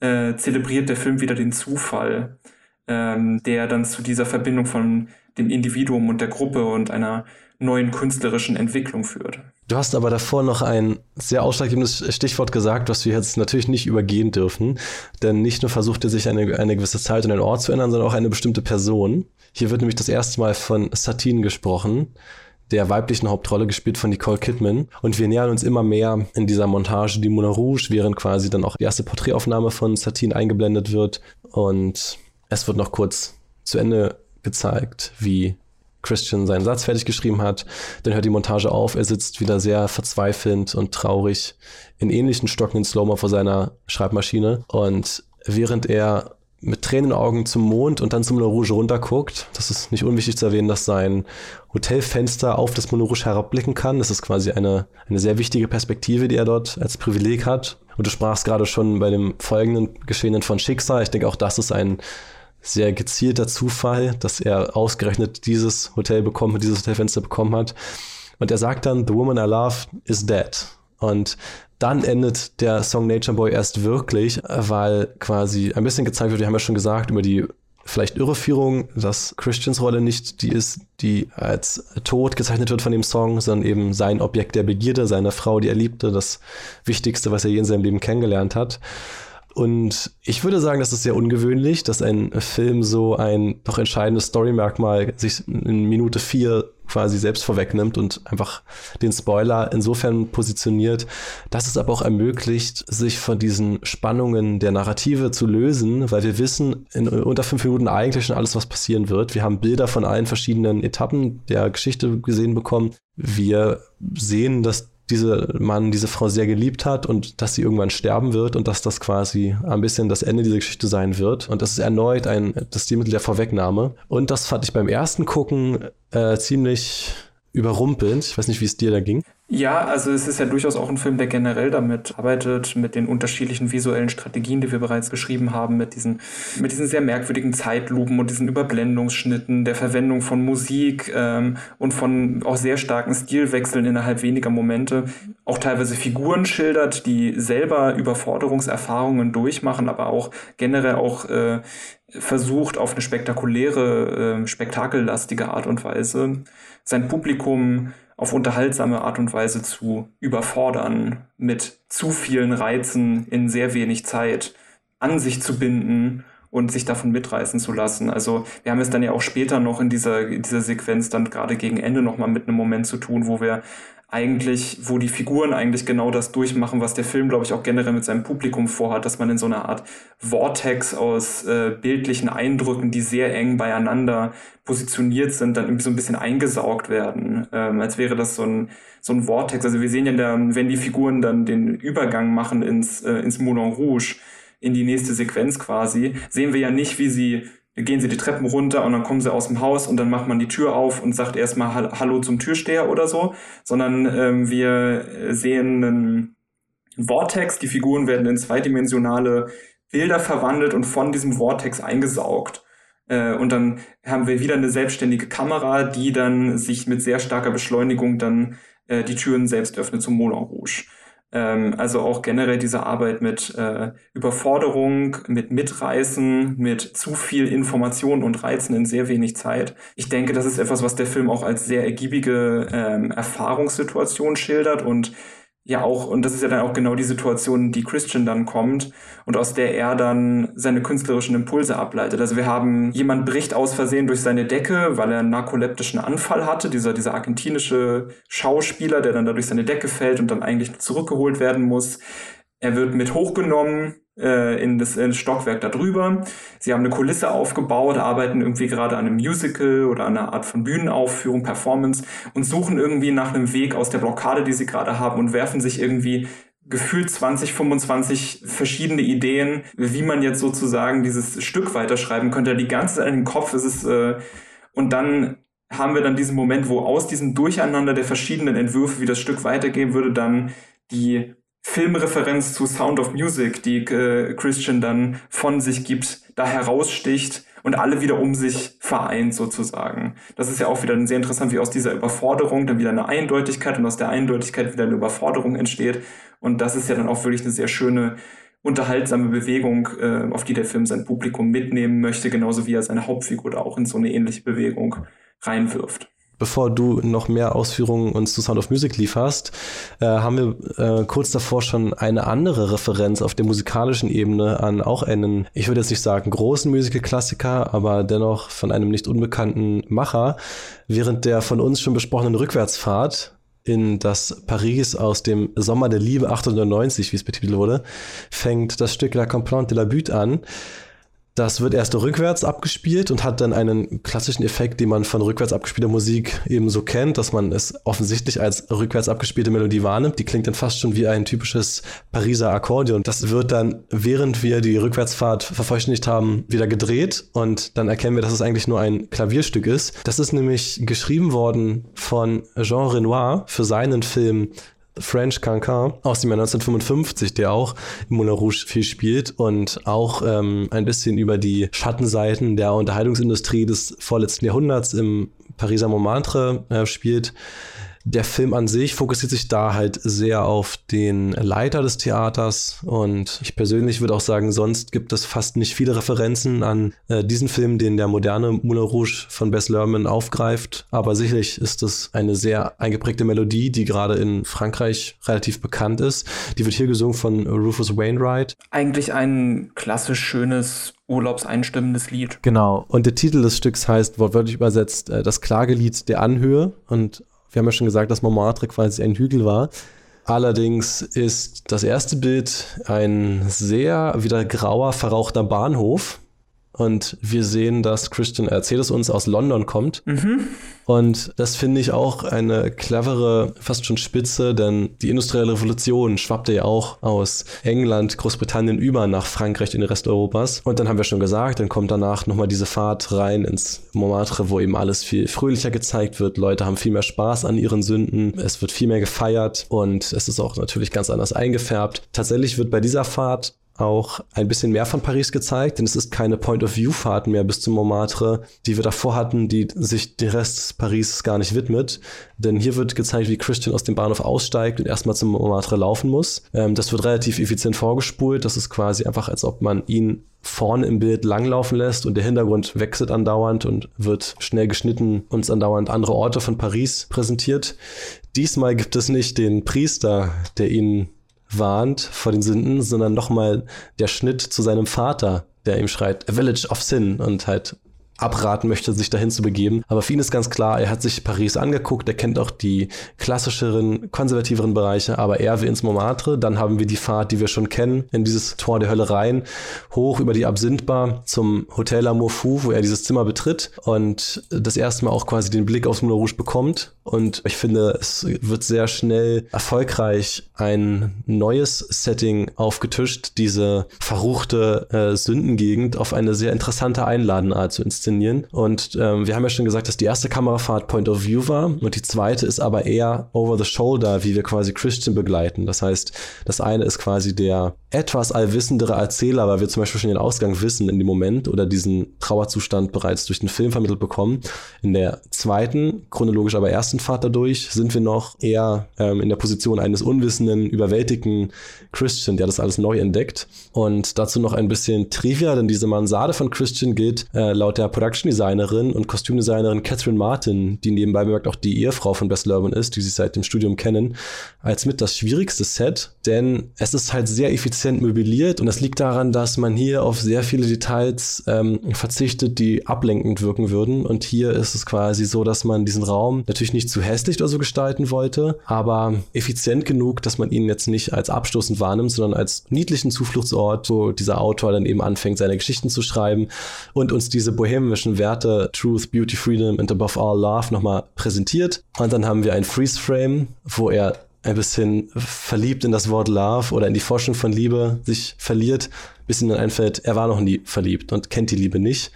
äh, zelebriert der Film wieder den Zufall, ähm, der dann zu dieser Verbindung von dem Individuum und der Gruppe und einer neuen künstlerischen Entwicklung führt. Du hast aber davor noch ein sehr ausschlaggebendes Stichwort gesagt, was wir jetzt natürlich nicht übergehen dürfen. Denn nicht nur versucht er sich eine, eine gewisse Zeit und einen Ort zu ändern, sondern auch eine bestimmte Person. Hier wird nämlich das erste Mal von Satine gesprochen, der weiblichen Hauptrolle gespielt von Nicole Kidman. Und wir nähern uns immer mehr in dieser Montage die Moulin Rouge, während quasi dann auch die erste Porträtaufnahme von Satine eingeblendet wird. Und es wird noch kurz zu Ende gezeigt, wie Christian seinen Satz fertig geschrieben hat. Dann hört die Montage auf. Er sitzt wieder sehr verzweifelnd und traurig in ähnlichen stockenden Slow-Mo vor seiner Schreibmaschine. Und während er mit Tränen in den Augen zum Mond und dann zum Moulin Rouge runterguckt. Das ist nicht unwichtig zu erwähnen, dass sein Hotelfenster auf das Moulin Rouge herabblicken kann. Das ist quasi eine, eine sehr wichtige Perspektive, die er dort als Privileg hat. Und du sprachst gerade schon bei dem folgenden Geschehenen von Schicksal. Ich denke, auch das ist ein sehr gezielter Zufall, dass er ausgerechnet dieses Hotel bekommen, dieses Hotelfenster bekommen hat. Und er sagt dann, The woman I love is dead. Und dann endet der Song Nature Boy erst wirklich, weil quasi ein bisschen gezeigt wird, wir haben ja schon gesagt, über die vielleicht Irreführung, dass Christians Rolle nicht die ist, die als tot gezeichnet wird von dem Song, sondern eben sein Objekt der Begierde, seine Frau, die er liebte, das Wichtigste, was er je in seinem Leben kennengelernt hat. Und ich würde sagen, das ist sehr ungewöhnlich, dass ein Film so ein doch entscheidendes Storymerkmal sich in Minute vier quasi selbst vorwegnimmt und einfach den Spoiler insofern positioniert, dass es aber auch ermöglicht, sich von diesen Spannungen der Narrative zu lösen, weil wir wissen in unter fünf Minuten eigentlich schon alles, was passieren wird. Wir haben Bilder von allen verschiedenen Etappen der Geschichte gesehen bekommen. Wir sehen, dass diese Mann diese Frau sehr geliebt hat und dass sie irgendwann sterben wird und dass das quasi ein bisschen das Ende dieser Geschichte sein wird. Und das ist erneut ein das Stilmittel der Vorwegnahme. Und das fand ich beim ersten Gucken äh, ziemlich überrumpelnd. Ich weiß nicht, wie es dir da ging. Ja, also es ist ja durchaus auch ein Film, der generell damit arbeitet, mit den unterschiedlichen visuellen Strategien, die wir bereits beschrieben haben, mit diesen, mit diesen sehr merkwürdigen Zeitlupen und diesen Überblendungsschnitten, der Verwendung von Musik ähm, und von auch sehr starken Stilwechseln innerhalb weniger Momente, auch teilweise Figuren schildert, die selber Überforderungserfahrungen durchmachen, aber auch generell auch äh, versucht, auf eine spektakuläre, äh, spektakellastige Art und Weise sein Publikum auf unterhaltsame Art und Weise zu überfordern, mit zu vielen Reizen in sehr wenig Zeit an sich zu binden und sich davon mitreißen zu lassen. Also wir haben es dann ja auch später noch in dieser, in dieser Sequenz dann gerade gegen Ende nochmal mit einem Moment zu tun, wo wir eigentlich, wo die Figuren eigentlich genau das durchmachen, was der Film, glaube ich, auch generell mit seinem Publikum vorhat, dass man in so einer Art Vortex aus äh, bildlichen Eindrücken, die sehr eng beieinander positioniert sind, dann irgendwie so ein bisschen eingesaugt werden, ähm, als wäre das so ein, so ein Vortex. Also wir sehen ja, dann, wenn die Figuren dann den Übergang machen ins, äh, ins Moulin Rouge, in die nächste Sequenz quasi, sehen wir ja nicht, wie sie gehen sie die Treppen runter und dann kommen sie aus dem Haus und dann macht man die Tür auf und sagt erstmal Hallo zum Türsteher oder so, sondern ähm, wir sehen einen Vortex, die Figuren werden in zweidimensionale Bilder verwandelt und von diesem Vortex eingesaugt. Äh, und dann haben wir wieder eine selbstständige Kamera, die dann sich mit sehr starker Beschleunigung dann äh, die Türen selbst öffnet zum Moulin Rouge. Ähm, also auch generell diese Arbeit mit äh, Überforderung, mit Mitreißen, mit zu viel Information und Reizen in sehr wenig Zeit. Ich denke, das ist etwas, was der Film auch als sehr ergiebige ähm, Erfahrungssituation schildert und ja auch, und das ist ja dann auch genau die Situation, die Christian dann kommt und aus der er dann seine künstlerischen Impulse ableitet. Also wir haben, jemand bricht aus Versehen durch seine Decke, weil er einen narkoleptischen Anfall hatte, dieser, dieser argentinische Schauspieler, der dann da durch seine Decke fällt und dann eigentlich zurückgeholt werden muss. Er wird mit hochgenommen, äh, in, das, in das Stockwerk darüber. Sie haben eine Kulisse aufgebaut, arbeiten irgendwie gerade an einem Musical oder einer Art von Bühnenaufführung, Performance und suchen irgendwie nach einem Weg aus der Blockade, die sie gerade haben und werfen sich irgendwie gefühlt 20, 25 verschiedene Ideen, wie man jetzt sozusagen dieses Stück weiterschreiben könnte. Die ganze Zeit in den Kopf ist es, äh, und dann haben wir dann diesen Moment, wo aus diesem Durcheinander der verschiedenen Entwürfe, wie das Stück weitergehen würde, dann die Filmreferenz zu Sound of Music, die äh, Christian dann von sich gibt, da heraussticht und alle wieder um sich vereint sozusagen. Das ist ja auch wieder sehr interessant, wie aus dieser Überforderung dann wieder eine Eindeutigkeit und aus der Eindeutigkeit wieder eine Überforderung entsteht. Und das ist ja dann auch wirklich eine sehr schöne, unterhaltsame Bewegung, äh, auf die der Film sein Publikum mitnehmen möchte, genauso wie er seine Hauptfigur da auch in so eine ähnliche Bewegung reinwirft bevor du noch mehr Ausführungen uns zu Sound of Music lieferst, äh, haben wir äh, kurz davor schon eine andere Referenz auf der musikalischen Ebene an auch einen, ich würde jetzt nicht sagen großen Musical-Klassiker, aber dennoch von einem nicht unbekannten Macher, während der von uns schon besprochenen Rückwärtsfahrt in das Paris aus dem Sommer der Liebe 1890, wie es betitelt wurde, fängt das Stück La Complainte de la Butte an das wird erst rückwärts abgespielt und hat dann einen klassischen Effekt, den man von rückwärts abgespielter Musik eben so kennt, dass man es offensichtlich als rückwärts abgespielte Melodie wahrnimmt. Die klingt dann fast schon wie ein typisches Pariser Akkordeon. Das wird dann, während wir die Rückwärtsfahrt vervollständigt haben, wieder gedreht und dann erkennen wir, dass es eigentlich nur ein Klavierstück ist. Das ist nämlich geschrieben worden von Jean Renoir für seinen Film French Cancan aus dem Jahr 1955, der auch im Moulin Rouge viel spielt und auch ähm, ein bisschen über die Schattenseiten der Unterhaltungsindustrie des vorletzten Jahrhunderts im Pariser Montmartre äh, spielt. Der Film an sich fokussiert sich da halt sehr auf den Leiter des Theaters und ich persönlich würde auch sagen, sonst gibt es fast nicht viele Referenzen an äh, diesen Film, den der moderne Moulin Rouge von Bess Lerman aufgreift. Aber sicherlich ist es eine sehr eingeprägte Melodie, die gerade in Frankreich relativ bekannt ist. Die wird hier gesungen von Rufus Wainwright. Eigentlich ein klassisch schönes urlaubseinstimmendes Lied. Genau. Und der Titel des Stücks heißt wortwörtlich übersetzt äh, das Klagelied der Anhöhe. Und wir haben ja schon gesagt, dass Montmartre quasi ein Hügel war. Allerdings ist das erste Bild ein sehr wieder grauer, verrauchter Bahnhof und wir sehen, dass Christian erzählt es uns aus London kommt. Mhm. Und das finde ich auch eine clevere, fast schon Spitze, denn die industrielle Revolution schwappte ja auch aus England, Großbritannien über nach Frankreich in den Rest Europas. Und dann haben wir schon gesagt, dann kommt danach nochmal diese Fahrt rein ins Montmartre, wo eben alles viel fröhlicher gezeigt wird. Leute haben viel mehr Spaß an ihren Sünden. Es wird viel mehr gefeiert und es ist auch natürlich ganz anders eingefärbt. Tatsächlich wird bei dieser Fahrt auch ein bisschen mehr von Paris gezeigt, denn es ist keine Point-of-View-Fahrt mehr bis zum Montmartre, die wir davor hatten, die sich den Rest Paris gar nicht widmet. Denn hier wird gezeigt, wie Christian aus dem Bahnhof aussteigt und erstmal zum Montmartre laufen muss. Ähm, das wird relativ effizient vorgespult. Das ist quasi einfach, als ob man ihn vorne im Bild langlaufen lässt und der Hintergrund wechselt andauernd und wird schnell geschnitten uns andauernd andere Orte von Paris präsentiert. Diesmal gibt es nicht den Priester, der ihn warnt vor den Sünden, sondern nochmal der Schnitt zu seinem Vater, der ihm schreit, A Village of Sin und halt abraten möchte, sich dahin zu begeben. Aber für ihn ist ganz klar, er hat sich Paris angeguckt, er kennt auch die klassischeren, konservativeren Bereiche, aber er will ins Montmartre. Dann haben wir die Fahrt, die wir schon kennen, in dieses Tor der Hölle rein, hoch über die Absinthbar zum Hotel Amour Fou, wo er dieses Zimmer betritt und das erste Mal auch quasi den Blick aufs Moulin Rouge bekommt. Und ich finde, es wird sehr schnell erfolgreich ein neues Setting aufgetischt, diese verruchte äh, Sündengegend auf eine sehr interessante Einladenart zu inszenieren. Und ähm, wir haben ja schon gesagt, dass die erste Kamerafahrt Point of View war und die zweite ist aber eher over the shoulder, wie wir quasi Christian begleiten. Das heißt, das eine ist quasi der etwas allwissendere Erzähler, weil wir zum Beispiel schon den Ausgang wissen in dem Moment oder diesen Trauerzustand bereits durch den Film vermittelt bekommen. In der zweiten, chronologisch aber ersten Fahrt dadurch, sind wir noch eher ähm, in der Position eines unwissenden, überwältigten Christian, der das alles neu entdeckt. Und dazu noch ein bisschen Trivia, denn diese Mansarde von Christian gilt äh, laut der Production Designerin und Kostümdesignerin Catherine Martin, die nebenbei bemerkt auch die Ehefrau von Bess Lerman ist, die sie seit dem Studium kennen, als mit das schwierigste Set, denn es ist halt sehr effizient möbliert und das liegt daran, dass man hier auf sehr viele Details ähm, verzichtet, die ablenkend wirken würden. Und hier ist es quasi so, dass man diesen Raum natürlich nicht zu hässlich oder so gestalten wollte, aber effizient genug, dass man ihn jetzt nicht als abstoßend wahrnimmt, sondern als niedlichen Zufluchtsort, wo dieser Autor dann eben anfängt, seine Geschichten zu schreiben und uns diese bohemischen Werte Truth, Beauty, Freedom and above all Love nochmal präsentiert. Und dann haben wir ein Freeze Frame, wo er ein bisschen verliebt in das Wort Love oder in die Forschung von Liebe sich verliert, bis ihm dann einfällt, er war noch nie verliebt und kennt die Liebe nicht.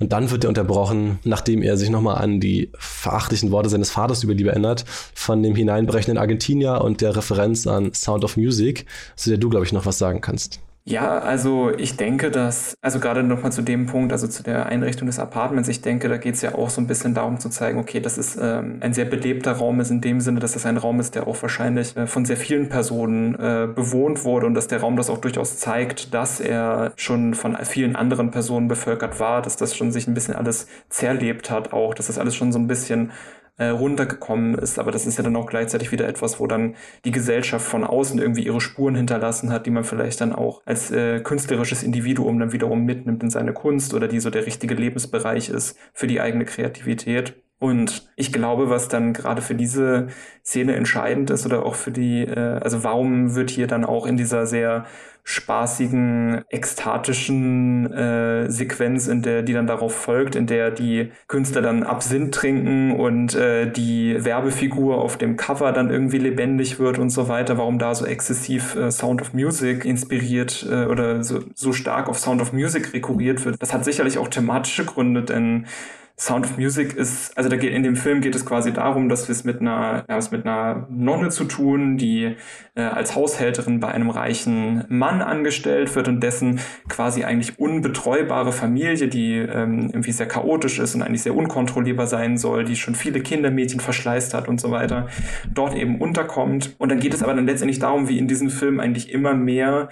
Und dann wird er unterbrochen, nachdem er sich nochmal an die verachtlichen Worte seines Vaters über Liebe erinnert, von dem hineinbrechenden Argentinier und der Referenz an Sound of Music, zu der du, glaube ich, noch was sagen kannst. Ja, also ich denke, dass, also gerade nochmal zu dem Punkt, also zu der Einrichtung des Apartments, ich denke, da geht es ja auch so ein bisschen darum zu zeigen, okay, dass es ähm, ein sehr belebter Raum ist, in dem Sinne, dass es ein Raum ist, der auch wahrscheinlich äh, von sehr vielen Personen äh, bewohnt wurde und dass der Raum das auch durchaus zeigt, dass er schon von vielen anderen Personen bevölkert war, dass das schon sich ein bisschen alles zerlebt hat, auch, dass das alles schon so ein bisschen äh, runtergekommen ist. Aber das ist ja dann auch gleichzeitig wieder etwas, wo dann die Gesellschaft von außen irgendwie ihre Spuren hinterlassen hat, die man vielleicht dann auch als äh, künstlerisches Individuum dann wiederum mitnimmt in seine Kunst oder die so der richtige Lebensbereich ist für die eigene Kreativität. Und ich glaube, was dann gerade für diese Szene entscheidend ist oder auch für die, äh, also warum wird hier dann auch in dieser sehr spaßigen, ekstatischen äh, Sequenz, in der die dann darauf folgt, in der die Künstler dann Absinth trinken und äh, die Werbefigur auf dem Cover dann irgendwie lebendig wird und so weiter, warum da so exzessiv äh, Sound of Music inspiriert äh, oder so, so stark auf Sound of Music rekurriert wird. Das hat sicherlich auch thematische Gründe, denn Sound of Music ist, also da geht in dem Film geht es quasi darum, dass wir es mit einer, wir haben es mit einer Nonne zu tun, die äh, als Haushälterin bei einem reichen Mann angestellt wird und dessen quasi eigentlich unbetreubare Familie, die ähm, irgendwie sehr chaotisch ist und eigentlich sehr unkontrollierbar sein soll, die schon viele Kindermädchen verschleißt hat und so weiter, dort eben unterkommt. Und dann geht es aber dann letztendlich darum, wie in diesem Film eigentlich immer mehr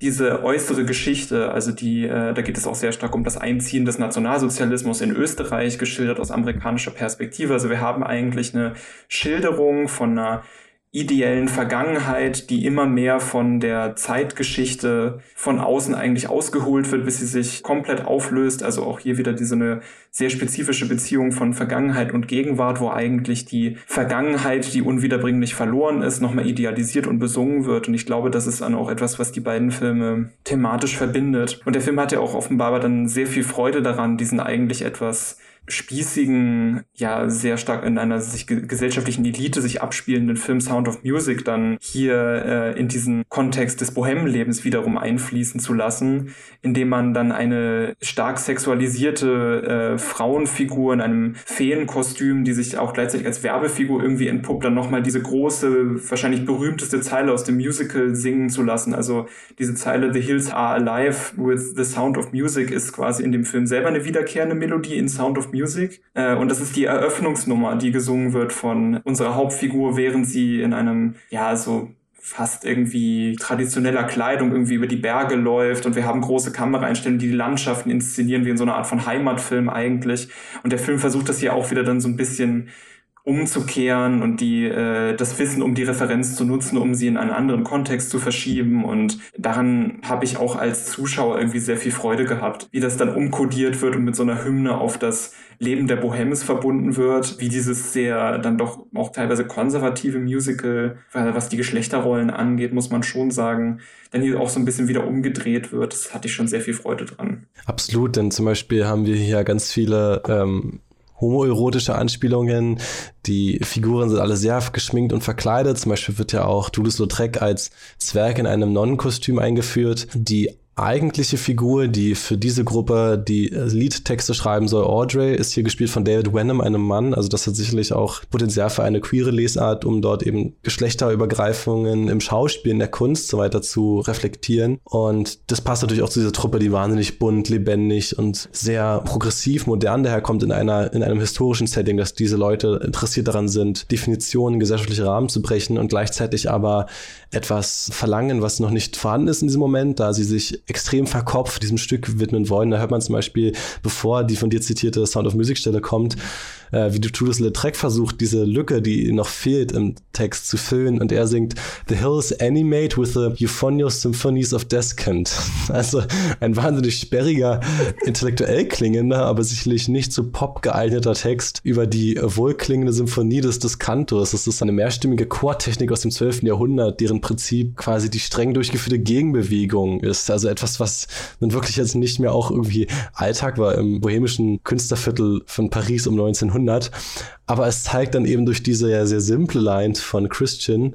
diese äußere Geschichte, also die, äh, da geht es auch sehr stark um das Einziehen des Nationalsozialismus in Österreich, geschildert aus amerikanischer Perspektive. Also wir haben eigentlich eine Schilderung von einer ideellen Vergangenheit, die immer mehr von der Zeitgeschichte von außen eigentlich ausgeholt wird, bis sie sich komplett auflöst. Also auch hier wieder diese eine sehr spezifische Beziehung von Vergangenheit und Gegenwart, wo eigentlich die Vergangenheit, die unwiederbringlich verloren ist, nochmal idealisiert und besungen wird. Und ich glaube, das ist dann auch etwas, was die beiden Filme thematisch verbindet. Und der Film hat ja auch offenbar dann sehr viel Freude daran, diesen eigentlich etwas spießigen, ja sehr stark in einer sich gesellschaftlichen Elite sich abspielenden Film Sound of Music dann hier äh, in diesen Kontext des Bohemlebens wiederum einfließen zu lassen, indem man dann eine stark sexualisierte äh, Frauenfigur in einem Feenkostüm, die sich auch gleichzeitig als Werbefigur irgendwie entpuppt, dann nochmal diese große, wahrscheinlich berühmteste Zeile aus dem Musical singen zu lassen. Also diese Zeile The Hills Are Alive with the Sound of Music ist quasi in dem Film selber eine wiederkehrende Melodie in Sound of Music Music. Äh, und das ist die Eröffnungsnummer, die gesungen wird von unserer Hauptfigur, während sie in einem, ja, so fast irgendwie traditioneller Kleidung irgendwie über die Berge läuft und wir haben große Kameraeinstellungen, die die Landschaften inszenieren wie in so einer Art von Heimatfilm eigentlich. Und der Film versucht das hier auch wieder dann so ein bisschen umzukehren und die äh, das Wissen um die Referenz zu nutzen, um sie in einen anderen Kontext zu verschieben. Und daran habe ich auch als Zuschauer irgendwie sehr viel Freude gehabt, wie das dann umkodiert wird und mit so einer Hymne auf das Leben der Bohemis verbunden wird, wie dieses sehr dann doch auch teilweise konservative Musical, was die Geschlechterrollen angeht, muss man schon sagen, dann hier auch so ein bisschen wieder umgedreht wird. Das hatte ich schon sehr viel Freude dran. Absolut, denn zum Beispiel haben wir hier ganz viele ähm, homoerotische Anspielungen. Die Figuren sind alle sehr geschminkt und verkleidet. Zum Beispiel wird ja auch Toulouse-Lautrec als Zwerg in einem Nonnenkostüm eingeführt. Die eigentliche Figur, die für diese Gruppe die Liedtexte schreiben soll, Audrey, ist hier gespielt von David Wenham, einem Mann. Also das hat sicherlich auch Potenzial für eine queere Lesart, um dort eben Geschlechterübergreifungen im Schauspiel, in der Kunst so weiter zu reflektieren. Und das passt natürlich auch zu dieser Truppe, die wahnsinnig bunt, lebendig und sehr progressiv, modern daherkommt in einer, in einem historischen Setting, dass diese Leute interessiert daran sind, Definitionen, gesellschaftliche Rahmen zu brechen und gleichzeitig aber etwas verlangen, was noch nicht vorhanden ist in diesem Moment, da sie sich extrem verkopft diesem Stück widmen wollen. Da hört man zum Beispiel, bevor die von dir zitierte Sound of Music Stelle kommt, äh, wie du Toulouse Lautrec versucht, diese Lücke, die noch fehlt im Text zu füllen und er singt The Hills Animate with the Euphonious Symphonies of Descant. Also ein wahnsinnig sperriger, intellektuell klingender, aber sicherlich nicht zu Pop geeigneter Text über die wohlklingende Symphonie des Descantors. Das ist eine mehrstimmige Chortechnik aus dem 12. Jahrhundert, deren Prinzip quasi die streng durchgeführte Gegenbewegung ist. Also etwas, was dann wirklich jetzt nicht mehr auch irgendwie Alltag war im bohemischen Künstlerviertel von Paris um 1900 Jahrhundert. Aber es zeigt dann eben durch diese ja sehr simple Line von Christian,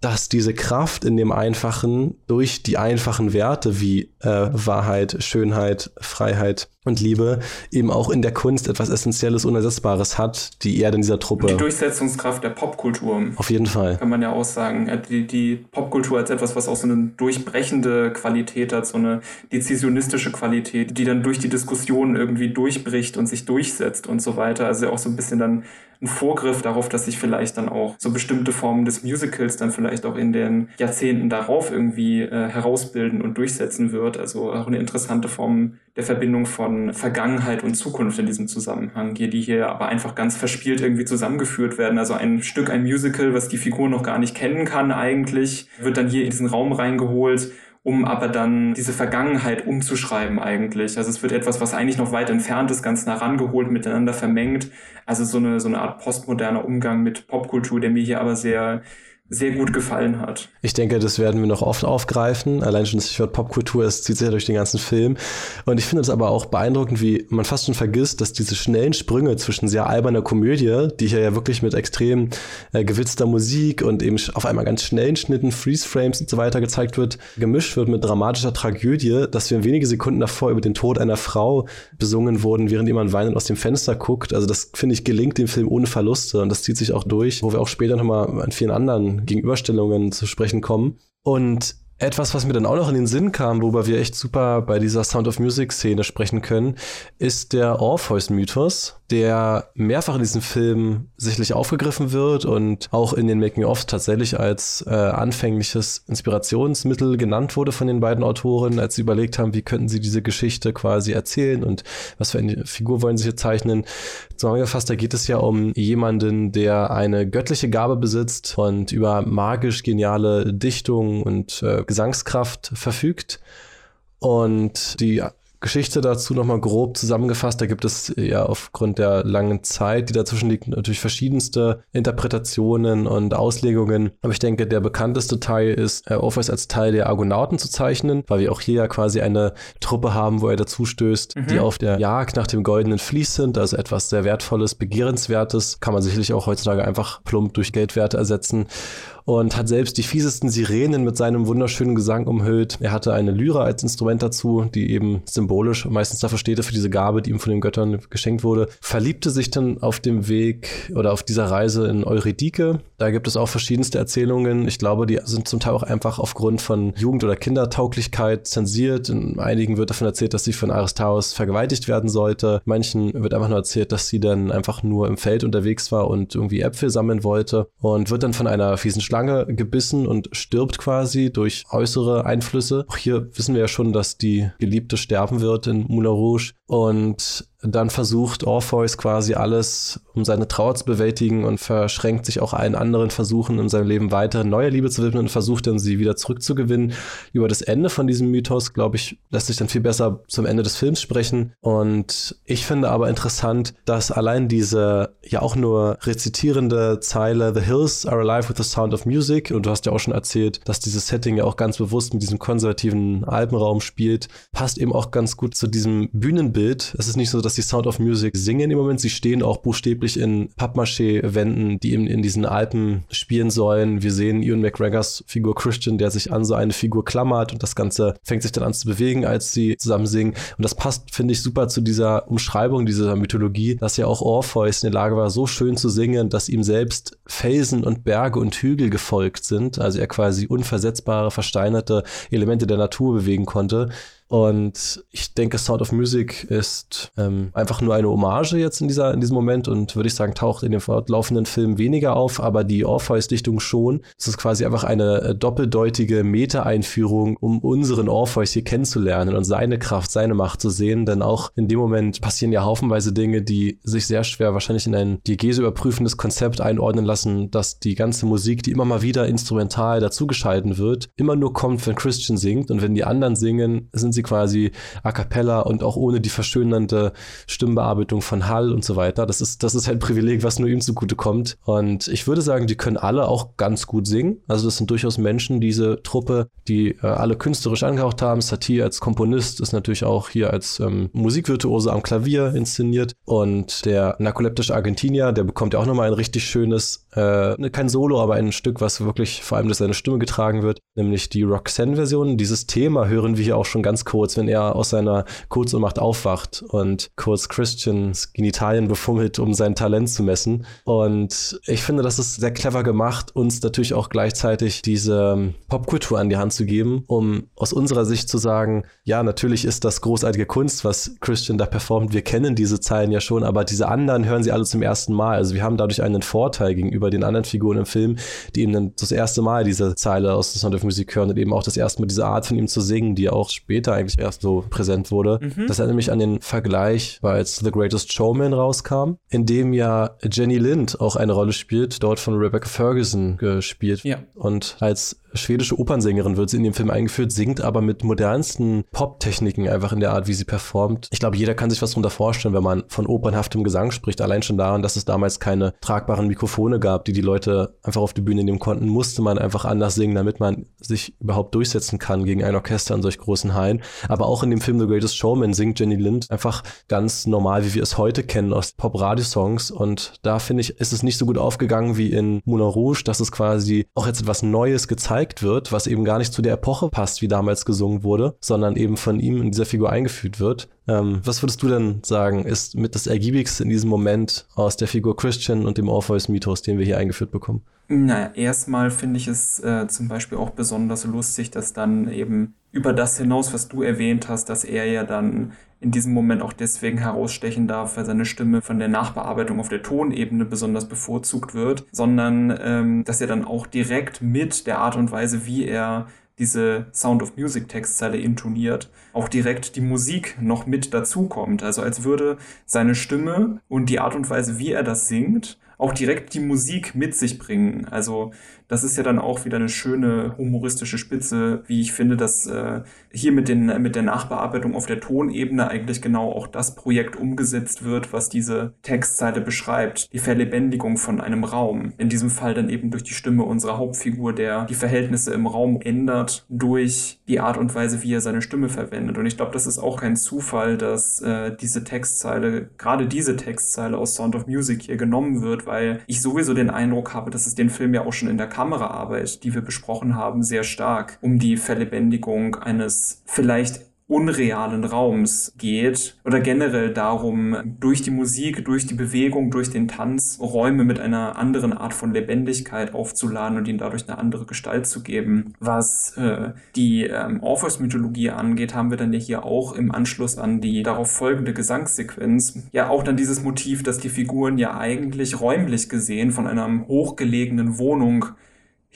dass diese Kraft in dem Einfachen durch die einfachen Werte wie äh, Wahrheit, Schönheit, Freiheit und Liebe eben auch in der Kunst etwas Essentielles, Unersetzbares hat, die er in dieser Truppe. Die Durchsetzungskraft der Popkultur. Auf jeden Fall. Kann man ja auch sagen. Die, die Popkultur als etwas, was auch so eine durchbrechende Qualität hat, so eine dezisionistische Qualität, die dann durch die Diskussion irgendwie durchbricht und sich durchsetzt und so weiter. Also auch so ein bisschen dann ein Vorgriff darauf, dass sich vielleicht dann auch so bestimmte Formen des Musicals dann vielleicht auch in den Jahrzehnten darauf irgendwie äh, herausbilden und durchsetzen wird. Also auch eine interessante Form der Verbindung von Vergangenheit und Zukunft in diesem Zusammenhang hier, die hier aber einfach ganz verspielt irgendwie zusammengeführt werden. Also ein Stück, ein Musical, was die Figur noch gar nicht kennen kann eigentlich, wird dann hier in diesen Raum reingeholt um aber dann diese Vergangenheit umzuschreiben eigentlich. Also es wird etwas, was eigentlich noch weit entfernt ist, ganz nah rangeholt, miteinander vermengt. Also so eine, so eine Art postmoderner Umgang mit Popkultur, der mir hier aber sehr sehr gut gefallen hat. Ich denke, das werden wir noch oft aufgreifen. Allein schon das Stichwort Popkultur, es zieht sich ja durch den ganzen Film. Und ich finde es aber auch beeindruckend, wie man fast schon vergisst, dass diese schnellen Sprünge zwischen sehr alberner Komödie, die hier ja wirklich mit extrem äh, gewitzter Musik und eben auf einmal ganz schnellen Schnitten, Freeze-Frames und so weiter gezeigt wird, gemischt wird mit dramatischer Tragödie, dass wir wenige Sekunden davor über den Tod einer Frau besungen wurden, während jemand weinend aus dem Fenster guckt. Also das, finde ich, gelingt dem Film ohne Verluste und das zieht sich auch durch, wo wir auch später nochmal an vielen anderen Gegenüberstellungen zu sprechen kommen. Und etwas, was mir dann auch noch in den Sinn kam, worüber wir echt super bei dieser Sound of Music Szene sprechen können, ist der Orpheus-Mythos, der mehrfach in diesem Film sicherlich aufgegriffen wird und auch in den Making-ofs tatsächlich als äh, anfängliches Inspirationsmittel genannt wurde von den beiden Autoren, als sie überlegt haben, wie könnten sie diese Geschichte quasi erzählen und was für eine Figur wollen sie hier zeichnen. Zusammengefasst, da geht es ja um jemanden, der eine göttliche Gabe besitzt und über magisch geniale Dichtung und äh, Gesangskraft verfügt. Und die Geschichte dazu nochmal grob zusammengefasst. Da gibt es ja aufgrund der langen Zeit, die dazwischen liegt, natürlich verschiedenste Interpretationen und Auslegungen. Aber ich denke, der bekannteste Teil ist, äh, Orpheus als Teil der Argonauten zu zeichnen, weil wir auch hier ja quasi eine Truppe haben, wo er dazu stößt, mhm. die auf der Jagd nach dem goldenen Vlies sind, also etwas sehr Wertvolles, Begehrenswertes. Kann man sicherlich auch heutzutage einfach plump durch Geldwerte ersetzen und hat selbst die fiesesten Sirenen mit seinem wunderschönen Gesang umhüllt. Er hatte eine Lyra als Instrument dazu, die eben symbolisch meistens dafür steht, für diese Gabe, die ihm von den Göttern geschenkt wurde. Verliebte sich dann auf dem Weg oder auf dieser Reise in Eurydike. Da gibt es auch verschiedenste Erzählungen. Ich glaube, die sind zum Teil auch einfach aufgrund von Jugend- oder Kindertauglichkeit zensiert. In einigen wird davon erzählt, dass sie von Aristaeus vergewaltigt werden sollte. Manchen wird einfach nur erzählt, dass sie dann einfach nur im Feld unterwegs war und irgendwie Äpfel sammeln wollte und wird dann von einer fiesen Schlange Schlange gebissen und stirbt quasi durch äußere Einflüsse. Auch hier wissen wir ja schon, dass die Geliebte sterben wird in Moulin Rouge. Und dann versucht Orpheus quasi alles, um seine Trauer zu bewältigen und verschränkt sich auch allen anderen Versuchen in seinem Leben weiter neue Liebe zu widmen und versucht dann sie wieder zurückzugewinnen. Über das Ende von diesem Mythos, glaube ich, lässt sich dann viel besser zum Ende des Films sprechen. Und ich finde aber interessant, dass allein diese ja auch nur rezitierende Zeile The Hills are alive with the sound of music und du hast ja auch schon erzählt, dass dieses Setting ja auch ganz bewusst mit diesem konservativen Alpenraum spielt, passt eben auch ganz gut zu diesem Bühnenbild Bild. Es ist nicht so, dass die Sound of Music singen im Moment. Sie stehen auch buchstäblich in Pappmaché-Wänden, die eben in diesen Alpen spielen sollen. Wir sehen Ian McGregors Figur Christian, der sich an so eine Figur klammert und das Ganze fängt sich dann an zu bewegen, als sie zusammen singen. Und das passt, finde ich, super zu dieser Umschreibung dieser Mythologie, dass ja auch Orpheus in der Lage war, so schön zu singen, dass ihm selbst Felsen und Berge und Hügel gefolgt sind. Also er quasi unversetzbare, versteinerte Elemente der Natur bewegen konnte. Und ich denke, Sound of Music ist ähm, einfach nur eine Hommage jetzt in, dieser, in diesem Moment und würde ich sagen, taucht in dem fortlaufenden Film weniger auf, aber die Orpheus-Dichtung schon. Es ist quasi einfach eine äh, doppeldeutige Meta-Einführung, um unseren Orpheus hier kennenzulernen und seine Kraft, seine Macht zu sehen, denn auch in dem Moment passieren ja haufenweise Dinge, die sich sehr schwer wahrscheinlich in ein Diegese überprüfendes Konzept einordnen lassen, dass die ganze Musik, die immer mal wieder instrumental dazugeschalten wird, immer nur kommt, wenn Christian singt und wenn die anderen singen, sind sie quasi a cappella und auch ohne die verschönernde Stimmbearbeitung von Hall und so weiter. Das ist, das ist halt ein Privileg, was nur ihm zugute kommt. Und ich würde sagen, die können alle auch ganz gut singen. Also das sind durchaus Menschen, diese Truppe, die äh, alle künstlerisch angehaucht haben. Satie als Komponist ist natürlich auch hier als ähm, Musikvirtuose am Klavier inszeniert. Und der narkoleptische Argentinier, der bekommt ja auch nochmal ein richtig schönes, äh, kein Solo, aber ein Stück, was wirklich vor allem durch seine Stimme getragen wird, nämlich die Roxanne-Version. Dieses Thema hören wir hier auch schon ganz kurz, wenn er aus seiner Kurzohnmacht aufwacht und kurz Christians Genitalien befummelt, um sein Talent zu messen. Und ich finde, das ist sehr clever gemacht, uns natürlich auch gleichzeitig diese ähm, Popkultur an die Hand zu geben, um aus unserer Sicht zu sagen, ja, natürlich ist das großartige Kunst, was Christian da performt. Wir kennen diese Zeilen ja schon, aber diese anderen hören sie alle zum ersten Mal. Also wir haben dadurch einen Vorteil gegenüber den anderen Figuren im Film, die eben dann das erste Mal diese Zeile aus The Sound of Music hören und eben auch das erste Mal diese Art von ihm zu singen, die auch später eigentlich erst so präsent wurde. Mhm. Das erinnert mich an den Vergleich, weil es The Greatest Showman rauskam, in dem ja Jenny Lind auch eine Rolle spielt, dort von Rebecca Ferguson gespielt. Ja. Und als schwedische Opernsängerin wird sie in dem Film eingeführt, singt aber mit modernsten Pop-Techniken einfach in der Art, wie sie performt. Ich glaube, jeder kann sich was darunter vorstellen, wenn man von opernhaftem Gesang spricht. Allein schon daran, dass es damals keine tragbaren Mikrofone gab, die die Leute einfach auf die Bühne nehmen konnten, musste man einfach anders singen, damit man sich überhaupt durchsetzen kann gegen ein Orchester in solch großen Hallen. Aber auch in dem Film The Greatest Showman singt Jenny Lind einfach ganz normal, wie wir es heute kennen aus Pop-Radio-Songs. Und da finde ich, ist es nicht so gut aufgegangen wie in Moulin Rouge, dass es quasi auch jetzt etwas Neues gezeigt wird, was eben gar nicht zu der Epoche passt, wie damals gesungen wurde, sondern eben von ihm in dieser Figur eingeführt wird. Ähm, was würdest du denn sagen, ist mit das ergiebigste in diesem Moment aus der Figur Christian und dem Orpheus-Mythos, den wir hier eingeführt bekommen? Naja, erstmal finde ich es äh, zum Beispiel auch besonders lustig, dass dann eben über das hinaus, was du erwähnt hast, dass er ja dann in diesem Moment auch deswegen herausstechen darf, weil seine Stimme von der Nachbearbeitung auf der Tonebene besonders bevorzugt wird, sondern ähm, dass er dann auch direkt mit der Art und Weise, wie er diese Sound of Music Textzeile intoniert, auch direkt die Musik noch mit dazukommt. Also als würde seine Stimme und die Art und Weise, wie er das singt, auch direkt die Musik mit sich bringen. Also das ist ja dann auch wieder eine schöne humoristische Spitze, wie ich finde, dass äh, hier mit, den, mit der Nachbearbeitung auf der Tonebene eigentlich genau auch das Projekt umgesetzt wird, was diese Textzeile beschreibt. Die Verlebendigung von einem Raum. In diesem Fall dann eben durch die Stimme unserer Hauptfigur, der die Verhältnisse im Raum ändert durch die Art und Weise, wie er seine Stimme verwendet. Und ich glaube, das ist auch kein Zufall, dass äh, diese Textzeile, gerade diese Textzeile aus Sound of Music hier genommen wird, weil ich sowieso den Eindruck habe, dass es den Film ja auch schon in der Kameraarbeit, die wir besprochen haben, sehr stark um die Verlebendigung eines vielleicht unrealen Raums geht oder generell darum, durch die Musik, durch die Bewegung, durch den Tanz Räume mit einer anderen Art von Lebendigkeit aufzuladen und ihnen dadurch eine andere Gestalt zu geben. Was äh, die ähm, Orpheus-Mythologie angeht, haben wir dann ja hier auch im Anschluss an die darauf folgende Gesangssequenz ja auch dann dieses Motiv, dass die Figuren ja eigentlich räumlich gesehen von einer hochgelegenen Wohnung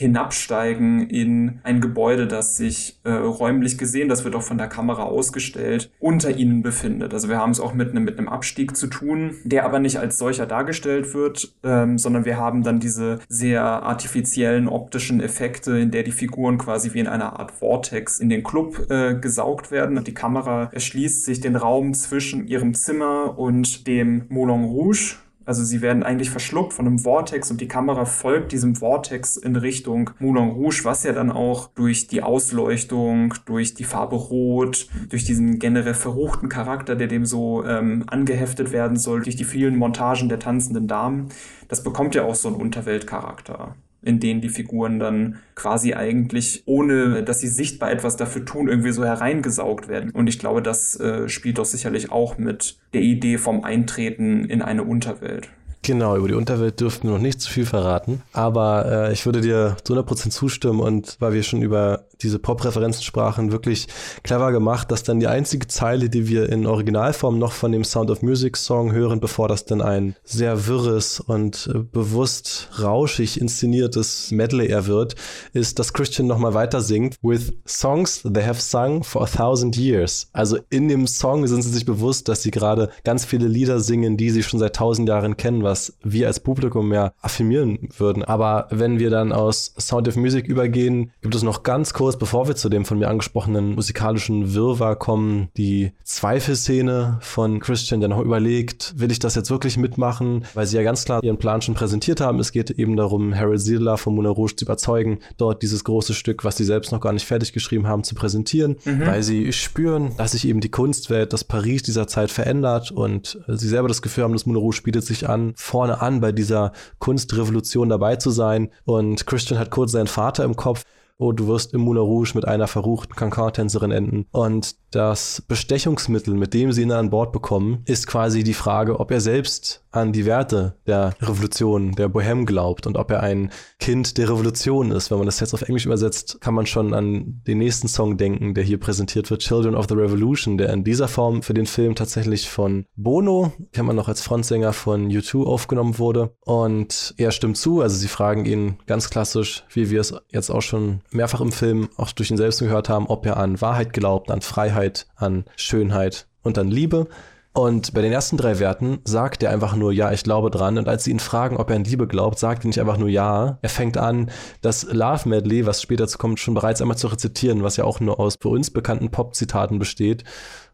hinabsteigen in ein Gebäude, das sich äh, räumlich gesehen, das wird auch von der Kamera ausgestellt, unter ihnen befindet. Also wir haben es auch mit einem mit einem Abstieg zu tun, der aber nicht als solcher dargestellt wird, ähm, sondern wir haben dann diese sehr artifiziellen optischen Effekte, in der die Figuren quasi wie in einer Art Vortex in den Club äh, gesaugt werden. Und die Kamera erschließt sich den Raum zwischen ihrem Zimmer und dem Moulin Rouge also sie werden eigentlich verschluckt von einem Vortex und die Kamera folgt diesem Vortex in Richtung Moulin Rouge, was ja dann auch durch die Ausleuchtung, durch die Farbe Rot, durch diesen generell verruchten Charakter, der dem so ähm, angeheftet werden soll, durch die vielen Montagen der tanzenden Damen, das bekommt ja auch so einen Unterweltcharakter in denen die Figuren dann quasi eigentlich, ohne dass sie sichtbar etwas dafür tun, irgendwie so hereingesaugt werden. Und ich glaube, das äh, spielt doch sicherlich auch mit der Idee vom Eintreten in eine Unterwelt. Genau, über die Unterwelt dürften wir noch nicht zu viel verraten. Aber äh, ich würde dir zu 100% zustimmen und weil wir schon über diese Pop-Referenzen sprachen, wirklich clever gemacht, dass dann die einzige Zeile, die wir in Originalform noch von dem Sound of Music Song hören, bevor das dann ein sehr wirres und äh, bewusst rauschig inszeniertes Medley er wird, ist, dass Christian nochmal weiter singt with songs they have sung for a thousand years. Also in dem Song sind sie sich bewusst, dass sie gerade ganz viele Lieder singen, die sie schon seit tausend Jahren kennen, was wir als Publikum mehr affirmieren würden. Aber wenn wir dann aus Sound of Music übergehen, gibt es noch ganz kurz, bevor wir zu dem von mir angesprochenen musikalischen Wirrwarr kommen, die Zweifelszene von Christian, der noch überlegt, will ich das jetzt wirklich mitmachen? Weil sie ja ganz klar ihren Plan schon präsentiert haben. Es geht eben darum, Harold Zidler von Moulin Rouge zu überzeugen, dort dieses große Stück, was sie selbst noch gar nicht fertig geschrieben haben, zu präsentieren, mhm. weil sie spüren, dass sich eben die Kunstwelt, das Paris dieser Zeit verändert und sie selber das Gefühl haben, das Moulin Rouge bietet sich an, vorne an bei dieser Kunstrevolution dabei zu sein. Und Christian hat kurz seinen Vater im Kopf. Oh, du wirst im Moulin Rouge mit einer verruchten Cancan-Tänzerin enden. Und das Bestechungsmittel, mit dem sie ihn an Bord bekommen, ist quasi die Frage, ob er selbst an die Werte der Revolution, der Bohème glaubt und ob er ein Kind der Revolution ist. Wenn man das jetzt auf Englisch übersetzt, kann man schon an den nächsten Song denken, der hier präsentiert wird, Children of the Revolution, der in dieser Form für den Film tatsächlich von Bono, kennt man noch als Frontsänger von U2, aufgenommen wurde. Und er stimmt zu, also sie fragen ihn ganz klassisch, wie wir es jetzt auch schon mehrfach im Film auch durch ihn selbst gehört haben, ob er an Wahrheit glaubt, an Freiheit, an Schönheit und an Liebe. Und bei den ersten drei Werten sagt er einfach nur, ja, ich glaube dran. Und als sie ihn fragen, ob er an Liebe glaubt, sagt er nicht einfach nur ja. Er fängt an, das Love Medley, was später zu kommt, schon bereits einmal zu rezitieren, was ja auch nur aus für uns bekannten Pop-Zitaten besteht.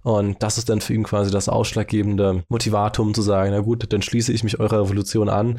Und das ist dann für ihn quasi das ausschlaggebende Motivatum zu sagen, na gut, dann schließe ich mich eurer Revolution an.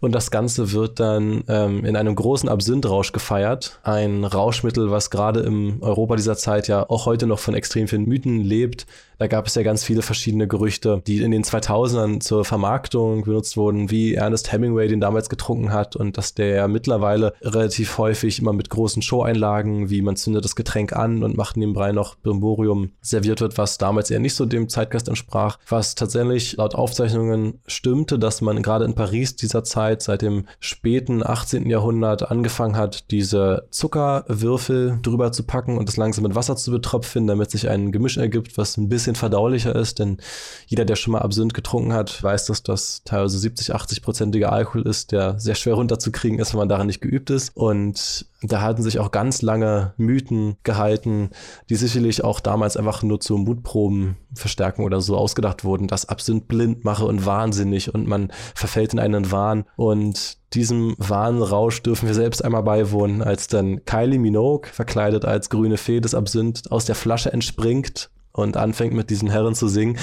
Und das Ganze wird dann ähm, in einem großen Absinthrausch gefeiert. Ein Rauschmittel, was gerade im Europa dieser Zeit ja auch heute noch von extrem vielen Mythen lebt. Da gab es ja ganz viele verschiedene Gerüchte, die in den 2000ern zur Vermarktung benutzt wurden, wie Ernest Hemingway den damals getrunken hat und dass der mittlerweile relativ häufig immer mit großen Showeinlagen, wie man zündet das Getränk an und macht nebenbei noch Brimborium serviert wird, was damals eher nicht so dem Zeitgeist entsprach, was tatsächlich laut Aufzeichnungen stimmte, dass man gerade in Paris dieser Zeit seit dem späten 18. Jahrhundert angefangen hat, diese Zuckerwürfel drüber zu packen und das langsam mit Wasser zu betropfen, damit sich ein Gemisch ergibt, was ein bisschen bisschen verdaulicher ist, denn jeder, der schon mal Absinth getrunken hat, weiß, dass das teilweise 70, 80-prozentiger Alkohol ist, der sehr schwer runterzukriegen ist, wenn man daran nicht geübt ist. Und da hatten sich auch ganz lange Mythen gehalten, die sicherlich auch damals einfach nur zu Mutproben verstärken oder so ausgedacht wurden, dass Absinth blind mache und wahnsinnig und man verfällt in einen Wahn. Und diesem Wahnrausch dürfen wir selbst einmal beiwohnen, als dann Kylie Minogue, verkleidet als grüne Fee des Absinth, aus der Flasche entspringt und anfängt mit diesen Herren zu singen.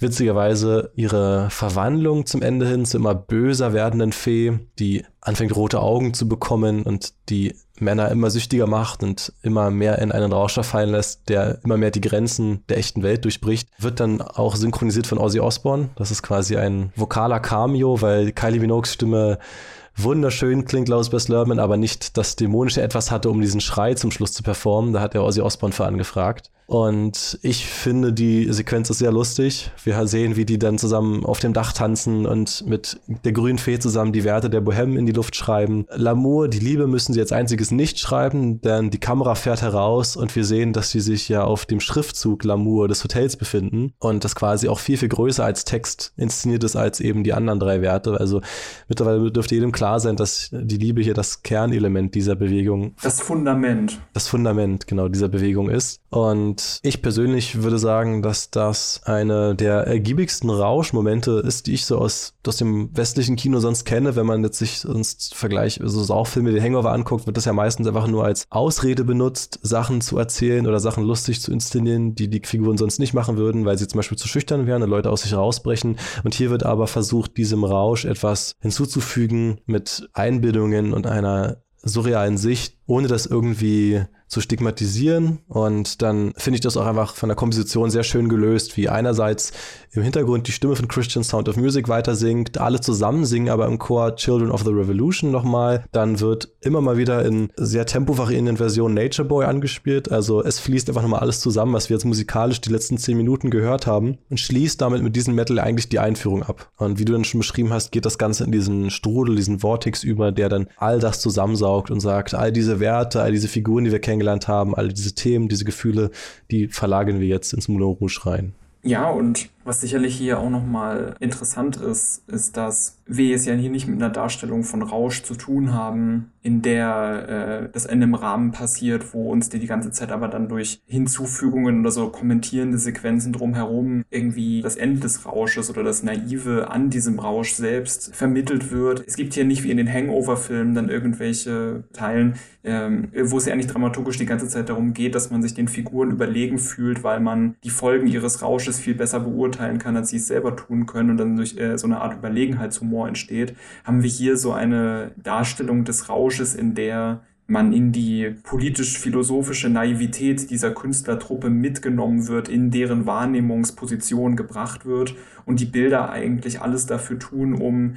Witzigerweise ihre Verwandlung zum Ende hin zu immer böser werdenden Fee, die anfängt rote Augen zu bekommen und die Männer immer süchtiger macht und immer mehr in einen Rausch fallen lässt, der immer mehr die Grenzen der echten Welt durchbricht, wird dann auch synchronisiert von Ozzy Osbourne. Das ist quasi ein vokaler Cameo, weil Kylie Minogues Stimme wunderschön klingt Klaus Bess Lerman, aber nicht das dämonische Etwas hatte, um diesen Schrei zum Schluss zu performen. Da hat er Ozzy Osbourne für angefragt. Und ich finde, die Sequenz ist sehr lustig. Wir sehen, wie die dann zusammen auf dem Dach tanzen und mit der grünen Fee zusammen die Werte der Bohème in die Luft schreiben. L'amour, die Liebe müssen sie als einziges nicht schreiben, denn die Kamera fährt heraus und wir sehen, dass sie sich ja auf dem Schriftzug L'amour des Hotels befinden und das quasi auch viel, viel größer als Text inszeniert ist als eben die anderen drei Werte. Also mittlerweile dürfte jedem klar sein, dass die Liebe hier das Kernelement dieser Bewegung. Das Fundament. Das Fundament, genau, dieser Bewegung ist. Und ich persönlich würde sagen, dass das eine der ergiebigsten Rauschmomente ist, die ich so aus, aus dem westlichen Kino sonst kenne. Wenn man jetzt sich sonst Vergleich, so also Saufilme wie Hangover anguckt, wird das ja meistens einfach nur als Ausrede benutzt, Sachen zu erzählen oder Sachen lustig zu inszenieren, die die Figuren sonst nicht machen würden, weil sie zum Beispiel zu schüchtern wären und Leute aus sich rausbrechen. Und hier wird aber versucht, diesem Rausch etwas hinzuzufügen mit Einbildungen und einer surrealen Sicht, ohne das irgendwie zu stigmatisieren. Und dann finde ich das auch einfach von der Komposition sehr schön gelöst, wie einerseits im Hintergrund die Stimme von Christian Sound of Music weiter singt, alle zusammen singen aber im Chor Children of the Revolution nochmal. Dann wird immer mal wieder in sehr tempovariierenden Versionen Nature Boy angespielt. Also es fließt einfach nochmal alles zusammen, was wir jetzt musikalisch die letzten zehn Minuten gehört haben und schließt damit mit diesem Metal eigentlich die Einführung ab. Und wie du dann schon beschrieben hast, geht das Ganze in diesen Strudel, diesen Vortex über, der dann all das zusammensaugt und sagt, all diese Werte, all diese Figuren, die wir kennengelernt haben, all diese Themen, diese Gefühle, die verlagern wir jetzt ins Moulin Rouge rein. Ja, und was sicherlich hier auch nochmal interessant ist, ist, dass wir es ja hier nicht mit einer Darstellung von Rausch zu tun haben, in der äh, das Ende im Rahmen passiert, wo uns die die ganze Zeit aber dann durch Hinzufügungen oder so kommentierende Sequenzen drumherum irgendwie das Ende des Rausches oder das Naive an diesem Rausch selbst vermittelt wird. Es gibt hier nicht wie in den Hangover-Filmen dann irgendwelche Teilen, ähm, wo es ja eigentlich dramaturgisch die ganze Zeit darum geht, dass man sich den Figuren überlegen fühlt, weil man die Folgen ihres Rausches viel besser beurteilen kann, als sie es selber tun können und dann durch äh, so eine Art Überlegenheitshumor entsteht, haben wir hier so eine Darstellung des Rausches, in der man in die politisch-philosophische Naivität dieser Künstlertruppe mitgenommen wird, in deren Wahrnehmungsposition gebracht wird und die Bilder eigentlich alles dafür tun, um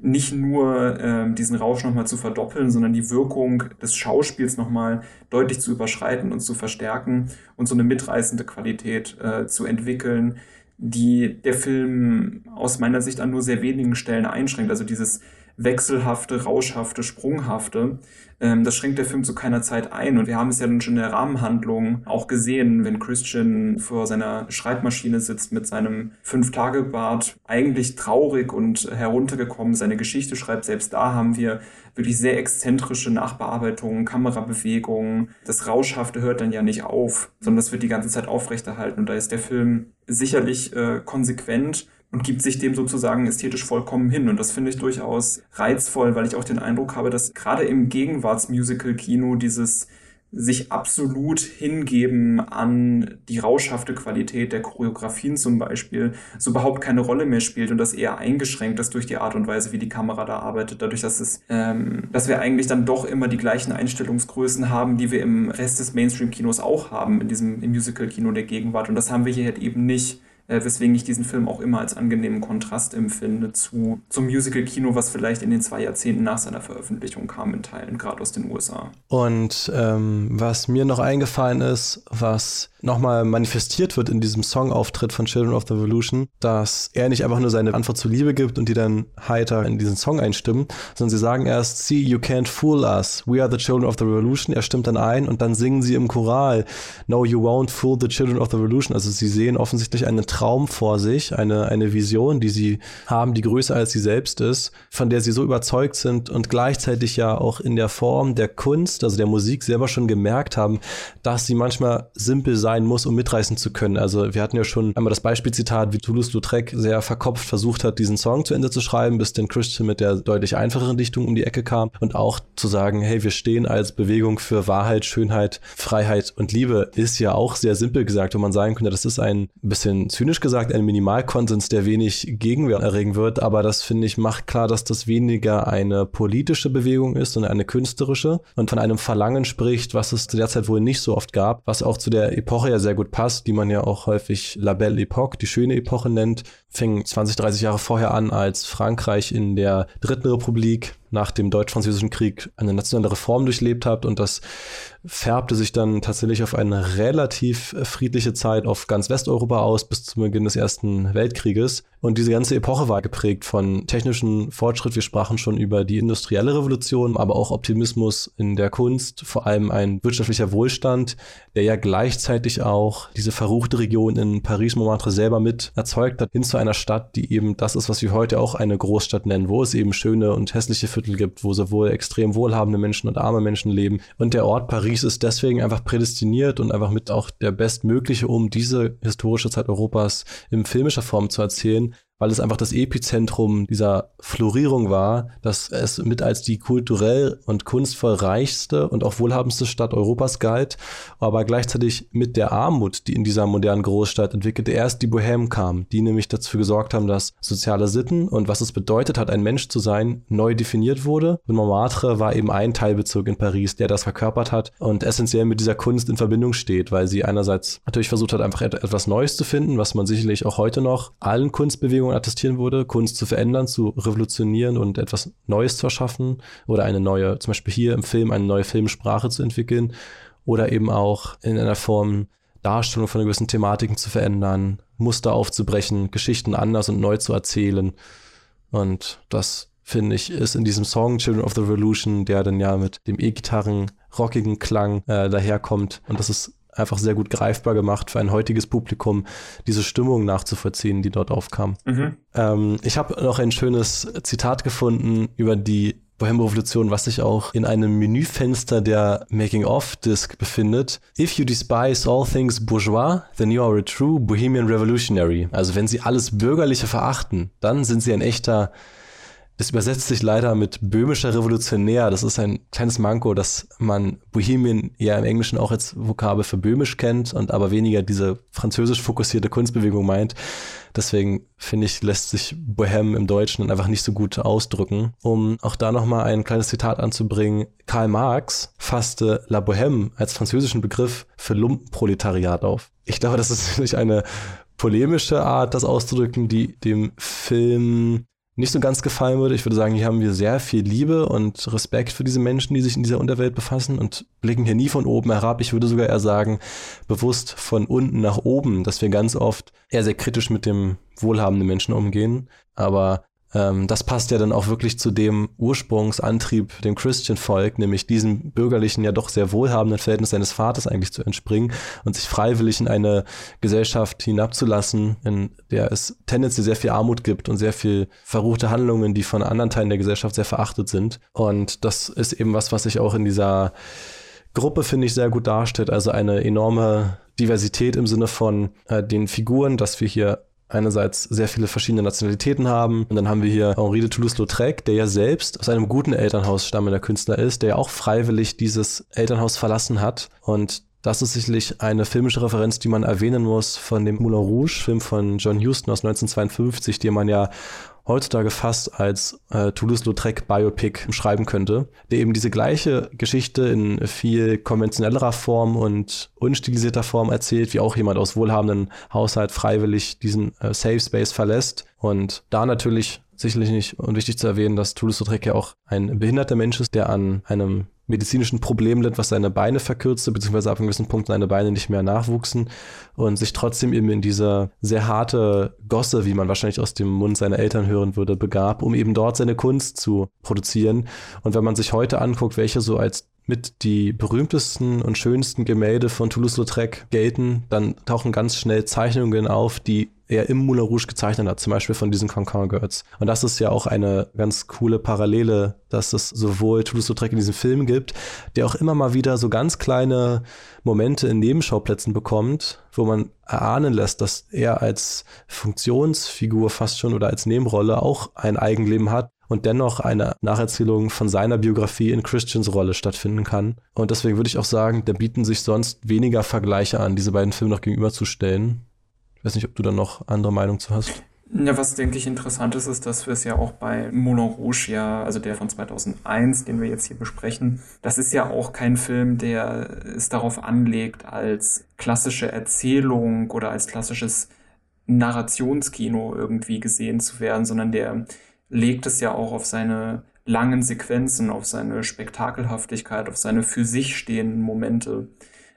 nicht nur äh, diesen Rausch nochmal zu verdoppeln, sondern die Wirkung des Schauspiels nochmal deutlich zu überschreiten und zu verstärken und so eine mitreißende Qualität äh, zu entwickeln, die der Film aus meiner Sicht an nur sehr wenigen Stellen einschränkt. Also dieses wechselhafte, rauschhafte, sprunghafte. Ähm, das schränkt der Film zu keiner Zeit ein. Und wir haben es ja dann schon in der Rahmenhandlung auch gesehen, wenn Christian vor seiner Schreibmaschine sitzt mit seinem Fünf-Tage-Bart, eigentlich traurig und heruntergekommen seine Geschichte schreibt. Selbst da haben wir wirklich sehr exzentrische Nachbearbeitungen, Kamerabewegungen. Das Rauschhafte hört dann ja nicht auf, sondern das wird die ganze Zeit aufrechterhalten. Und da ist der Film sicherlich äh, konsequent und gibt sich dem sozusagen ästhetisch vollkommen hin. Und das finde ich durchaus reizvoll, weil ich auch den Eindruck habe, dass gerade im Gegenwartsmusical-Kino dieses sich absolut hingeben an die rauschhafte Qualität der Choreografien zum Beispiel, so überhaupt keine Rolle mehr spielt und das eher eingeschränkt ist durch die Art und Weise, wie die Kamera da arbeitet, dadurch, dass es, ähm, dass wir eigentlich dann doch immer die gleichen Einstellungsgrößen haben, die wir im Rest des Mainstream-Kinos auch haben, in diesem Musical-Kino der Gegenwart. Und das haben wir hier halt eben nicht äh, weswegen ich diesen Film auch immer als angenehmen Kontrast empfinde zu, zum Musical-Kino, was vielleicht in den zwei Jahrzehnten nach seiner Veröffentlichung kam, in Teilen, gerade aus den USA. Und ähm, was mir noch eingefallen ist, was nochmal manifestiert wird in diesem Songauftritt von Children of the Revolution, dass er nicht einfach nur seine Antwort zur Liebe gibt und die dann heiter in diesen Song einstimmen, sondern sie sagen erst, see, you can't fool us, we are the children of the revolution. Er stimmt dann ein und dann singen sie im Choral, no, you won't fool the children of the revolution. Also sie sehen offensichtlich einen Traum vor sich, eine, eine Vision, die sie haben, die größer als sie selbst ist, von der sie so überzeugt sind und gleichzeitig ja auch in der Form der Kunst, also der Musik selber schon gemerkt haben, dass sie manchmal simpel sein muss, um mitreißen zu können. Also wir hatten ja schon einmal das Beispielzitat, wie Toulouse-Lautrec sehr verkopft versucht hat, diesen Song zu Ende zu schreiben, bis dann Christian mit der deutlich einfacheren Dichtung um die Ecke kam und auch zu sagen, hey, wir stehen als Bewegung für Wahrheit, Schönheit, Freiheit und Liebe, ist ja auch sehr simpel gesagt, wo man sagen könnte, das ist ein bisschen zynisch gesagt, ein Minimalkonsens, der wenig Gegenwehr erregen wird, aber das finde ich macht klar, dass das weniger eine politische Bewegung ist, sondern eine künstlerische. Und von einem Verlangen spricht, was es zu der Zeit wohl nicht so oft gab, was auch zu der Epoche ja sehr gut passt, die man ja auch häufig La Belle Époque, die schöne Epoche nennt, fing 20, 30 Jahre vorher an, als Frankreich in der Dritten Republik nach dem Deutsch-Französischen Krieg eine nationale Reform durchlebt hat und das färbte sich dann tatsächlich auf eine relativ friedliche Zeit auf ganz Westeuropa aus bis zum Beginn des Ersten Weltkrieges. Und diese ganze Epoche war geprägt von technischen Fortschritt. Wir sprachen schon über die industrielle Revolution, aber auch Optimismus in der Kunst, vor allem ein wirtschaftlicher Wohlstand, der ja gleichzeitig auch diese verruchte Region in Paris-Montmartre selber mit erzeugt hat, hin zu einer Stadt, die eben das ist, was wir heute auch eine Großstadt nennen, wo es eben schöne und hässliche Viertel gibt, wo sowohl extrem wohlhabende Menschen und arme Menschen leben. Und der Ort Paris ist deswegen einfach prädestiniert und einfach mit auch der bestmögliche, um diese historische Zeit Europas in filmischer Form zu erzählen weil es einfach das Epizentrum dieser Florierung war, dass es mit als die kulturell und kunstvoll reichste und auch wohlhabendste Stadt Europas galt, aber gleichzeitig mit der Armut, die in dieser modernen Großstadt entwickelte, erst die Bohème kam, die nämlich dafür gesorgt haben, dass soziale Sitten und was es bedeutet hat, ein Mensch zu sein, neu definiert wurde. Und Montmartre war eben ein Teilbezirk in Paris, der das verkörpert hat und essentiell mit dieser Kunst in Verbindung steht, weil sie einerseits natürlich versucht hat, einfach etwas Neues zu finden, was man sicherlich auch heute noch allen Kunstbewegungen Bewegung attestieren würde, Kunst zu verändern, zu revolutionieren und etwas Neues zu erschaffen oder eine neue, zum Beispiel hier im Film, eine neue Filmsprache zu entwickeln oder eben auch in einer Form Darstellung von gewissen Thematiken zu verändern, Muster aufzubrechen, Geschichten anders und neu zu erzählen. Und das finde ich, ist in diesem Song Children of the Revolution, der dann ja mit dem E-Gitarren rockigen Klang äh, daherkommt. Und das ist einfach sehr gut greifbar gemacht für ein heutiges Publikum, diese Stimmung nachzuvollziehen, die dort aufkam. Mhm. Ähm, ich habe noch ein schönes Zitat gefunden über die Bohemian Revolution, was sich auch in einem Menüfenster der Making-of-Disc befindet. If you despise all things bourgeois, then you are a true Bohemian Revolutionary. Also wenn sie alles Bürgerliche verachten, dann sind sie ein echter das übersetzt sich leider mit böhmischer Revolutionär. Das ist ein kleines Manko, dass man Bohemien ja im Englischen auch als Vokabel für böhmisch kennt und aber weniger diese französisch fokussierte Kunstbewegung meint. Deswegen finde ich, lässt sich Bohème im Deutschen einfach nicht so gut ausdrücken. Um auch da nochmal ein kleines Zitat anzubringen. Karl Marx fasste La Bohème als französischen Begriff für Lumpenproletariat auf. Ich glaube, das ist natürlich eine polemische Art, das auszudrücken, die dem Film nicht so ganz gefallen würde. Ich würde sagen, hier haben wir sehr viel Liebe und Respekt für diese Menschen, die sich in dieser Unterwelt befassen und blicken hier nie von oben herab. Ich würde sogar eher sagen, bewusst von unten nach oben, dass wir ganz oft eher sehr kritisch mit dem wohlhabenden Menschen umgehen. Aber ähm, das passt ja dann auch wirklich zu dem Ursprungsantrieb, dem Christian-Volk, nämlich diesem bürgerlichen, ja doch sehr wohlhabenden Verhältnis seines Vaters eigentlich zu entspringen und sich freiwillig in eine Gesellschaft hinabzulassen, in der es tendenziell sehr viel Armut gibt und sehr viel verruchte Handlungen, die von anderen Teilen der Gesellschaft sehr verachtet sind. Und das ist eben was, was sich auch in dieser Gruppe, finde ich, sehr gut darstellt. Also eine enorme Diversität im Sinne von äh, den Figuren, dass wir hier einerseits sehr viele verschiedene Nationalitäten haben. Und dann haben wir hier Henri de Toulouse-Lautrec, der ja selbst aus einem guten Elternhaus stammender Künstler ist, der ja auch freiwillig dieses Elternhaus verlassen hat. Und das ist sicherlich eine filmische Referenz, die man erwähnen muss von dem Moulin Rouge, Film von John Huston aus 1952, den man ja heutzutage fast als äh, Toulouse-Lautrec Biopic schreiben könnte, der eben diese gleiche Geschichte in viel konventionellerer Form und unstilisierter Form erzählt, wie auch jemand aus wohlhabenden Haushalt freiwillig diesen äh, Safe Space verlässt. Und da natürlich sicherlich nicht unwichtig zu erwähnen, dass Toulouse-Lautrec ja auch ein behinderter Mensch ist, der an einem medizinischen Problem litt, was seine Beine verkürzte, beziehungsweise ab einem gewissen Punkt seine Beine nicht mehr nachwuchsen und sich trotzdem eben in diese sehr harte Gosse, wie man wahrscheinlich aus dem Mund seiner Eltern hören würde, begab, um eben dort seine Kunst zu produzieren. Und wenn man sich heute anguckt, welche so als mit die berühmtesten und schönsten Gemälde von Toulouse-Lautrec gelten, dann tauchen ganz schnell Zeichnungen auf, die er im Moulin Rouge gezeichnet hat, zum Beispiel von diesen Cancan Girls. Und das ist ja auch eine ganz coole Parallele, dass es sowohl Toulouse-Lautrec in diesem Film gibt, der auch immer mal wieder so ganz kleine Momente in Nebenschauplätzen bekommt, wo man erahnen lässt, dass er als Funktionsfigur fast schon oder als Nebenrolle auch ein Eigenleben hat und dennoch eine Nacherzählung von seiner Biografie in Christians Rolle stattfinden kann. Und deswegen würde ich auch sagen, da bieten sich sonst weniger Vergleiche an, diese beiden Filme noch gegenüberzustellen weiß nicht, ob du da noch andere Meinung zu hast. Ja, was denke ich interessant ist, ist, dass wir es ja auch bei Moulin Rouge ja, also der von 2001, den wir jetzt hier besprechen, das ist ja auch kein Film, der es darauf anlegt, als klassische Erzählung oder als klassisches Narrationskino irgendwie gesehen zu werden, sondern der legt es ja auch auf seine langen Sequenzen, auf seine Spektakelhaftigkeit, auf seine für sich stehenden Momente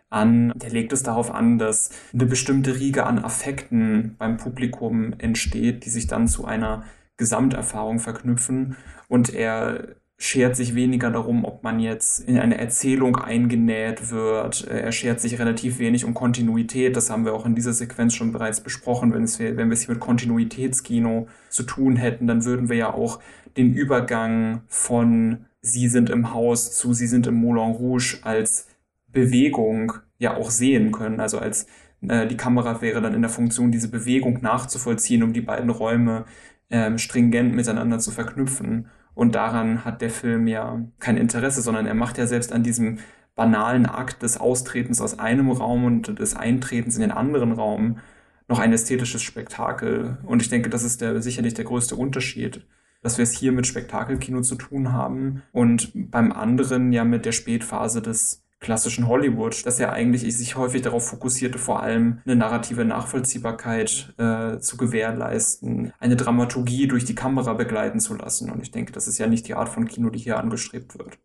an. Der legt es darauf an, dass eine bestimmte Riege an Affekten beim Publikum entsteht, die sich dann zu einer Gesamterfahrung verknüpfen. Und er schert sich weniger darum, ob man jetzt in eine Erzählung eingenäht wird. Er schert sich relativ wenig um Kontinuität. Das haben wir auch in dieser Sequenz schon bereits besprochen. Wenn, es, wenn wir es hier mit Kontinuitätskino zu tun hätten, dann würden wir ja auch den Übergang von Sie sind im Haus zu Sie sind im Moulin Rouge als Bewegung ja auch sehen können. Also als äh, die Kamera wäre dann in der Funktion, diese Bewegung nachzuvollziehen, um die beiden Räume ähm, stringent miteinander zu verknüpfen. Und daran hat der Film ja kein Interesse, sondern er macht ja selbst an diesem banalen Akt des Austretens aus einem Raum und des Eintretens in den anderen Raum noch ein ästhetisches Spektakel. Und ich denke, das ist der, sicherlich der größte Unterschied, dass wir es hier mit Spektakelkino zu tun haben und beim anderen ja mit der Spätphase des klassischen Hollywood, dass er eigentlich sich häufig darauf fokussierte, vor allem eine narrative Nachvollziehbarkeit äh, zu gewährleisten, eine Dramaturgie durch die Kamera begleiten zu lassen. Und ich denke, das ist ja nicht die Art von Kino, die hier angestrebt wird.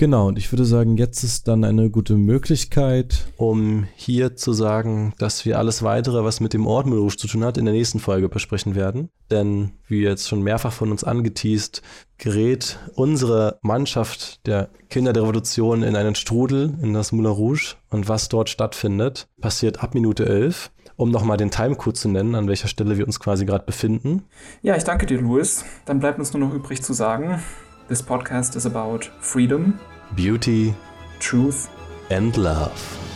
Genau, und ich würde sagen, jetzt ist dann eine gute Möglichkeit, um hier zu sagen, dass wir alles weitere, was mit dem Ort Rouge zu tun hat, in der nächsten Folge besprechen werden. Denn, wie jetzt schon mehrfach von uns angeteased, gerät unsere Mannschaft der Kinder der Revolution in einen Strudel, in das Moulin Rouge. Und was dort stattfindet, passiert ab Minute 11 um nochmal den Timecode zu nennen, an welcher Stelle wir uns quasi gerade befinden. Ja, ich danke dir, Louis. Dann bleibt uns nur noch übrig zu sagen, this podcast is about freedom, beauty, truth, and love.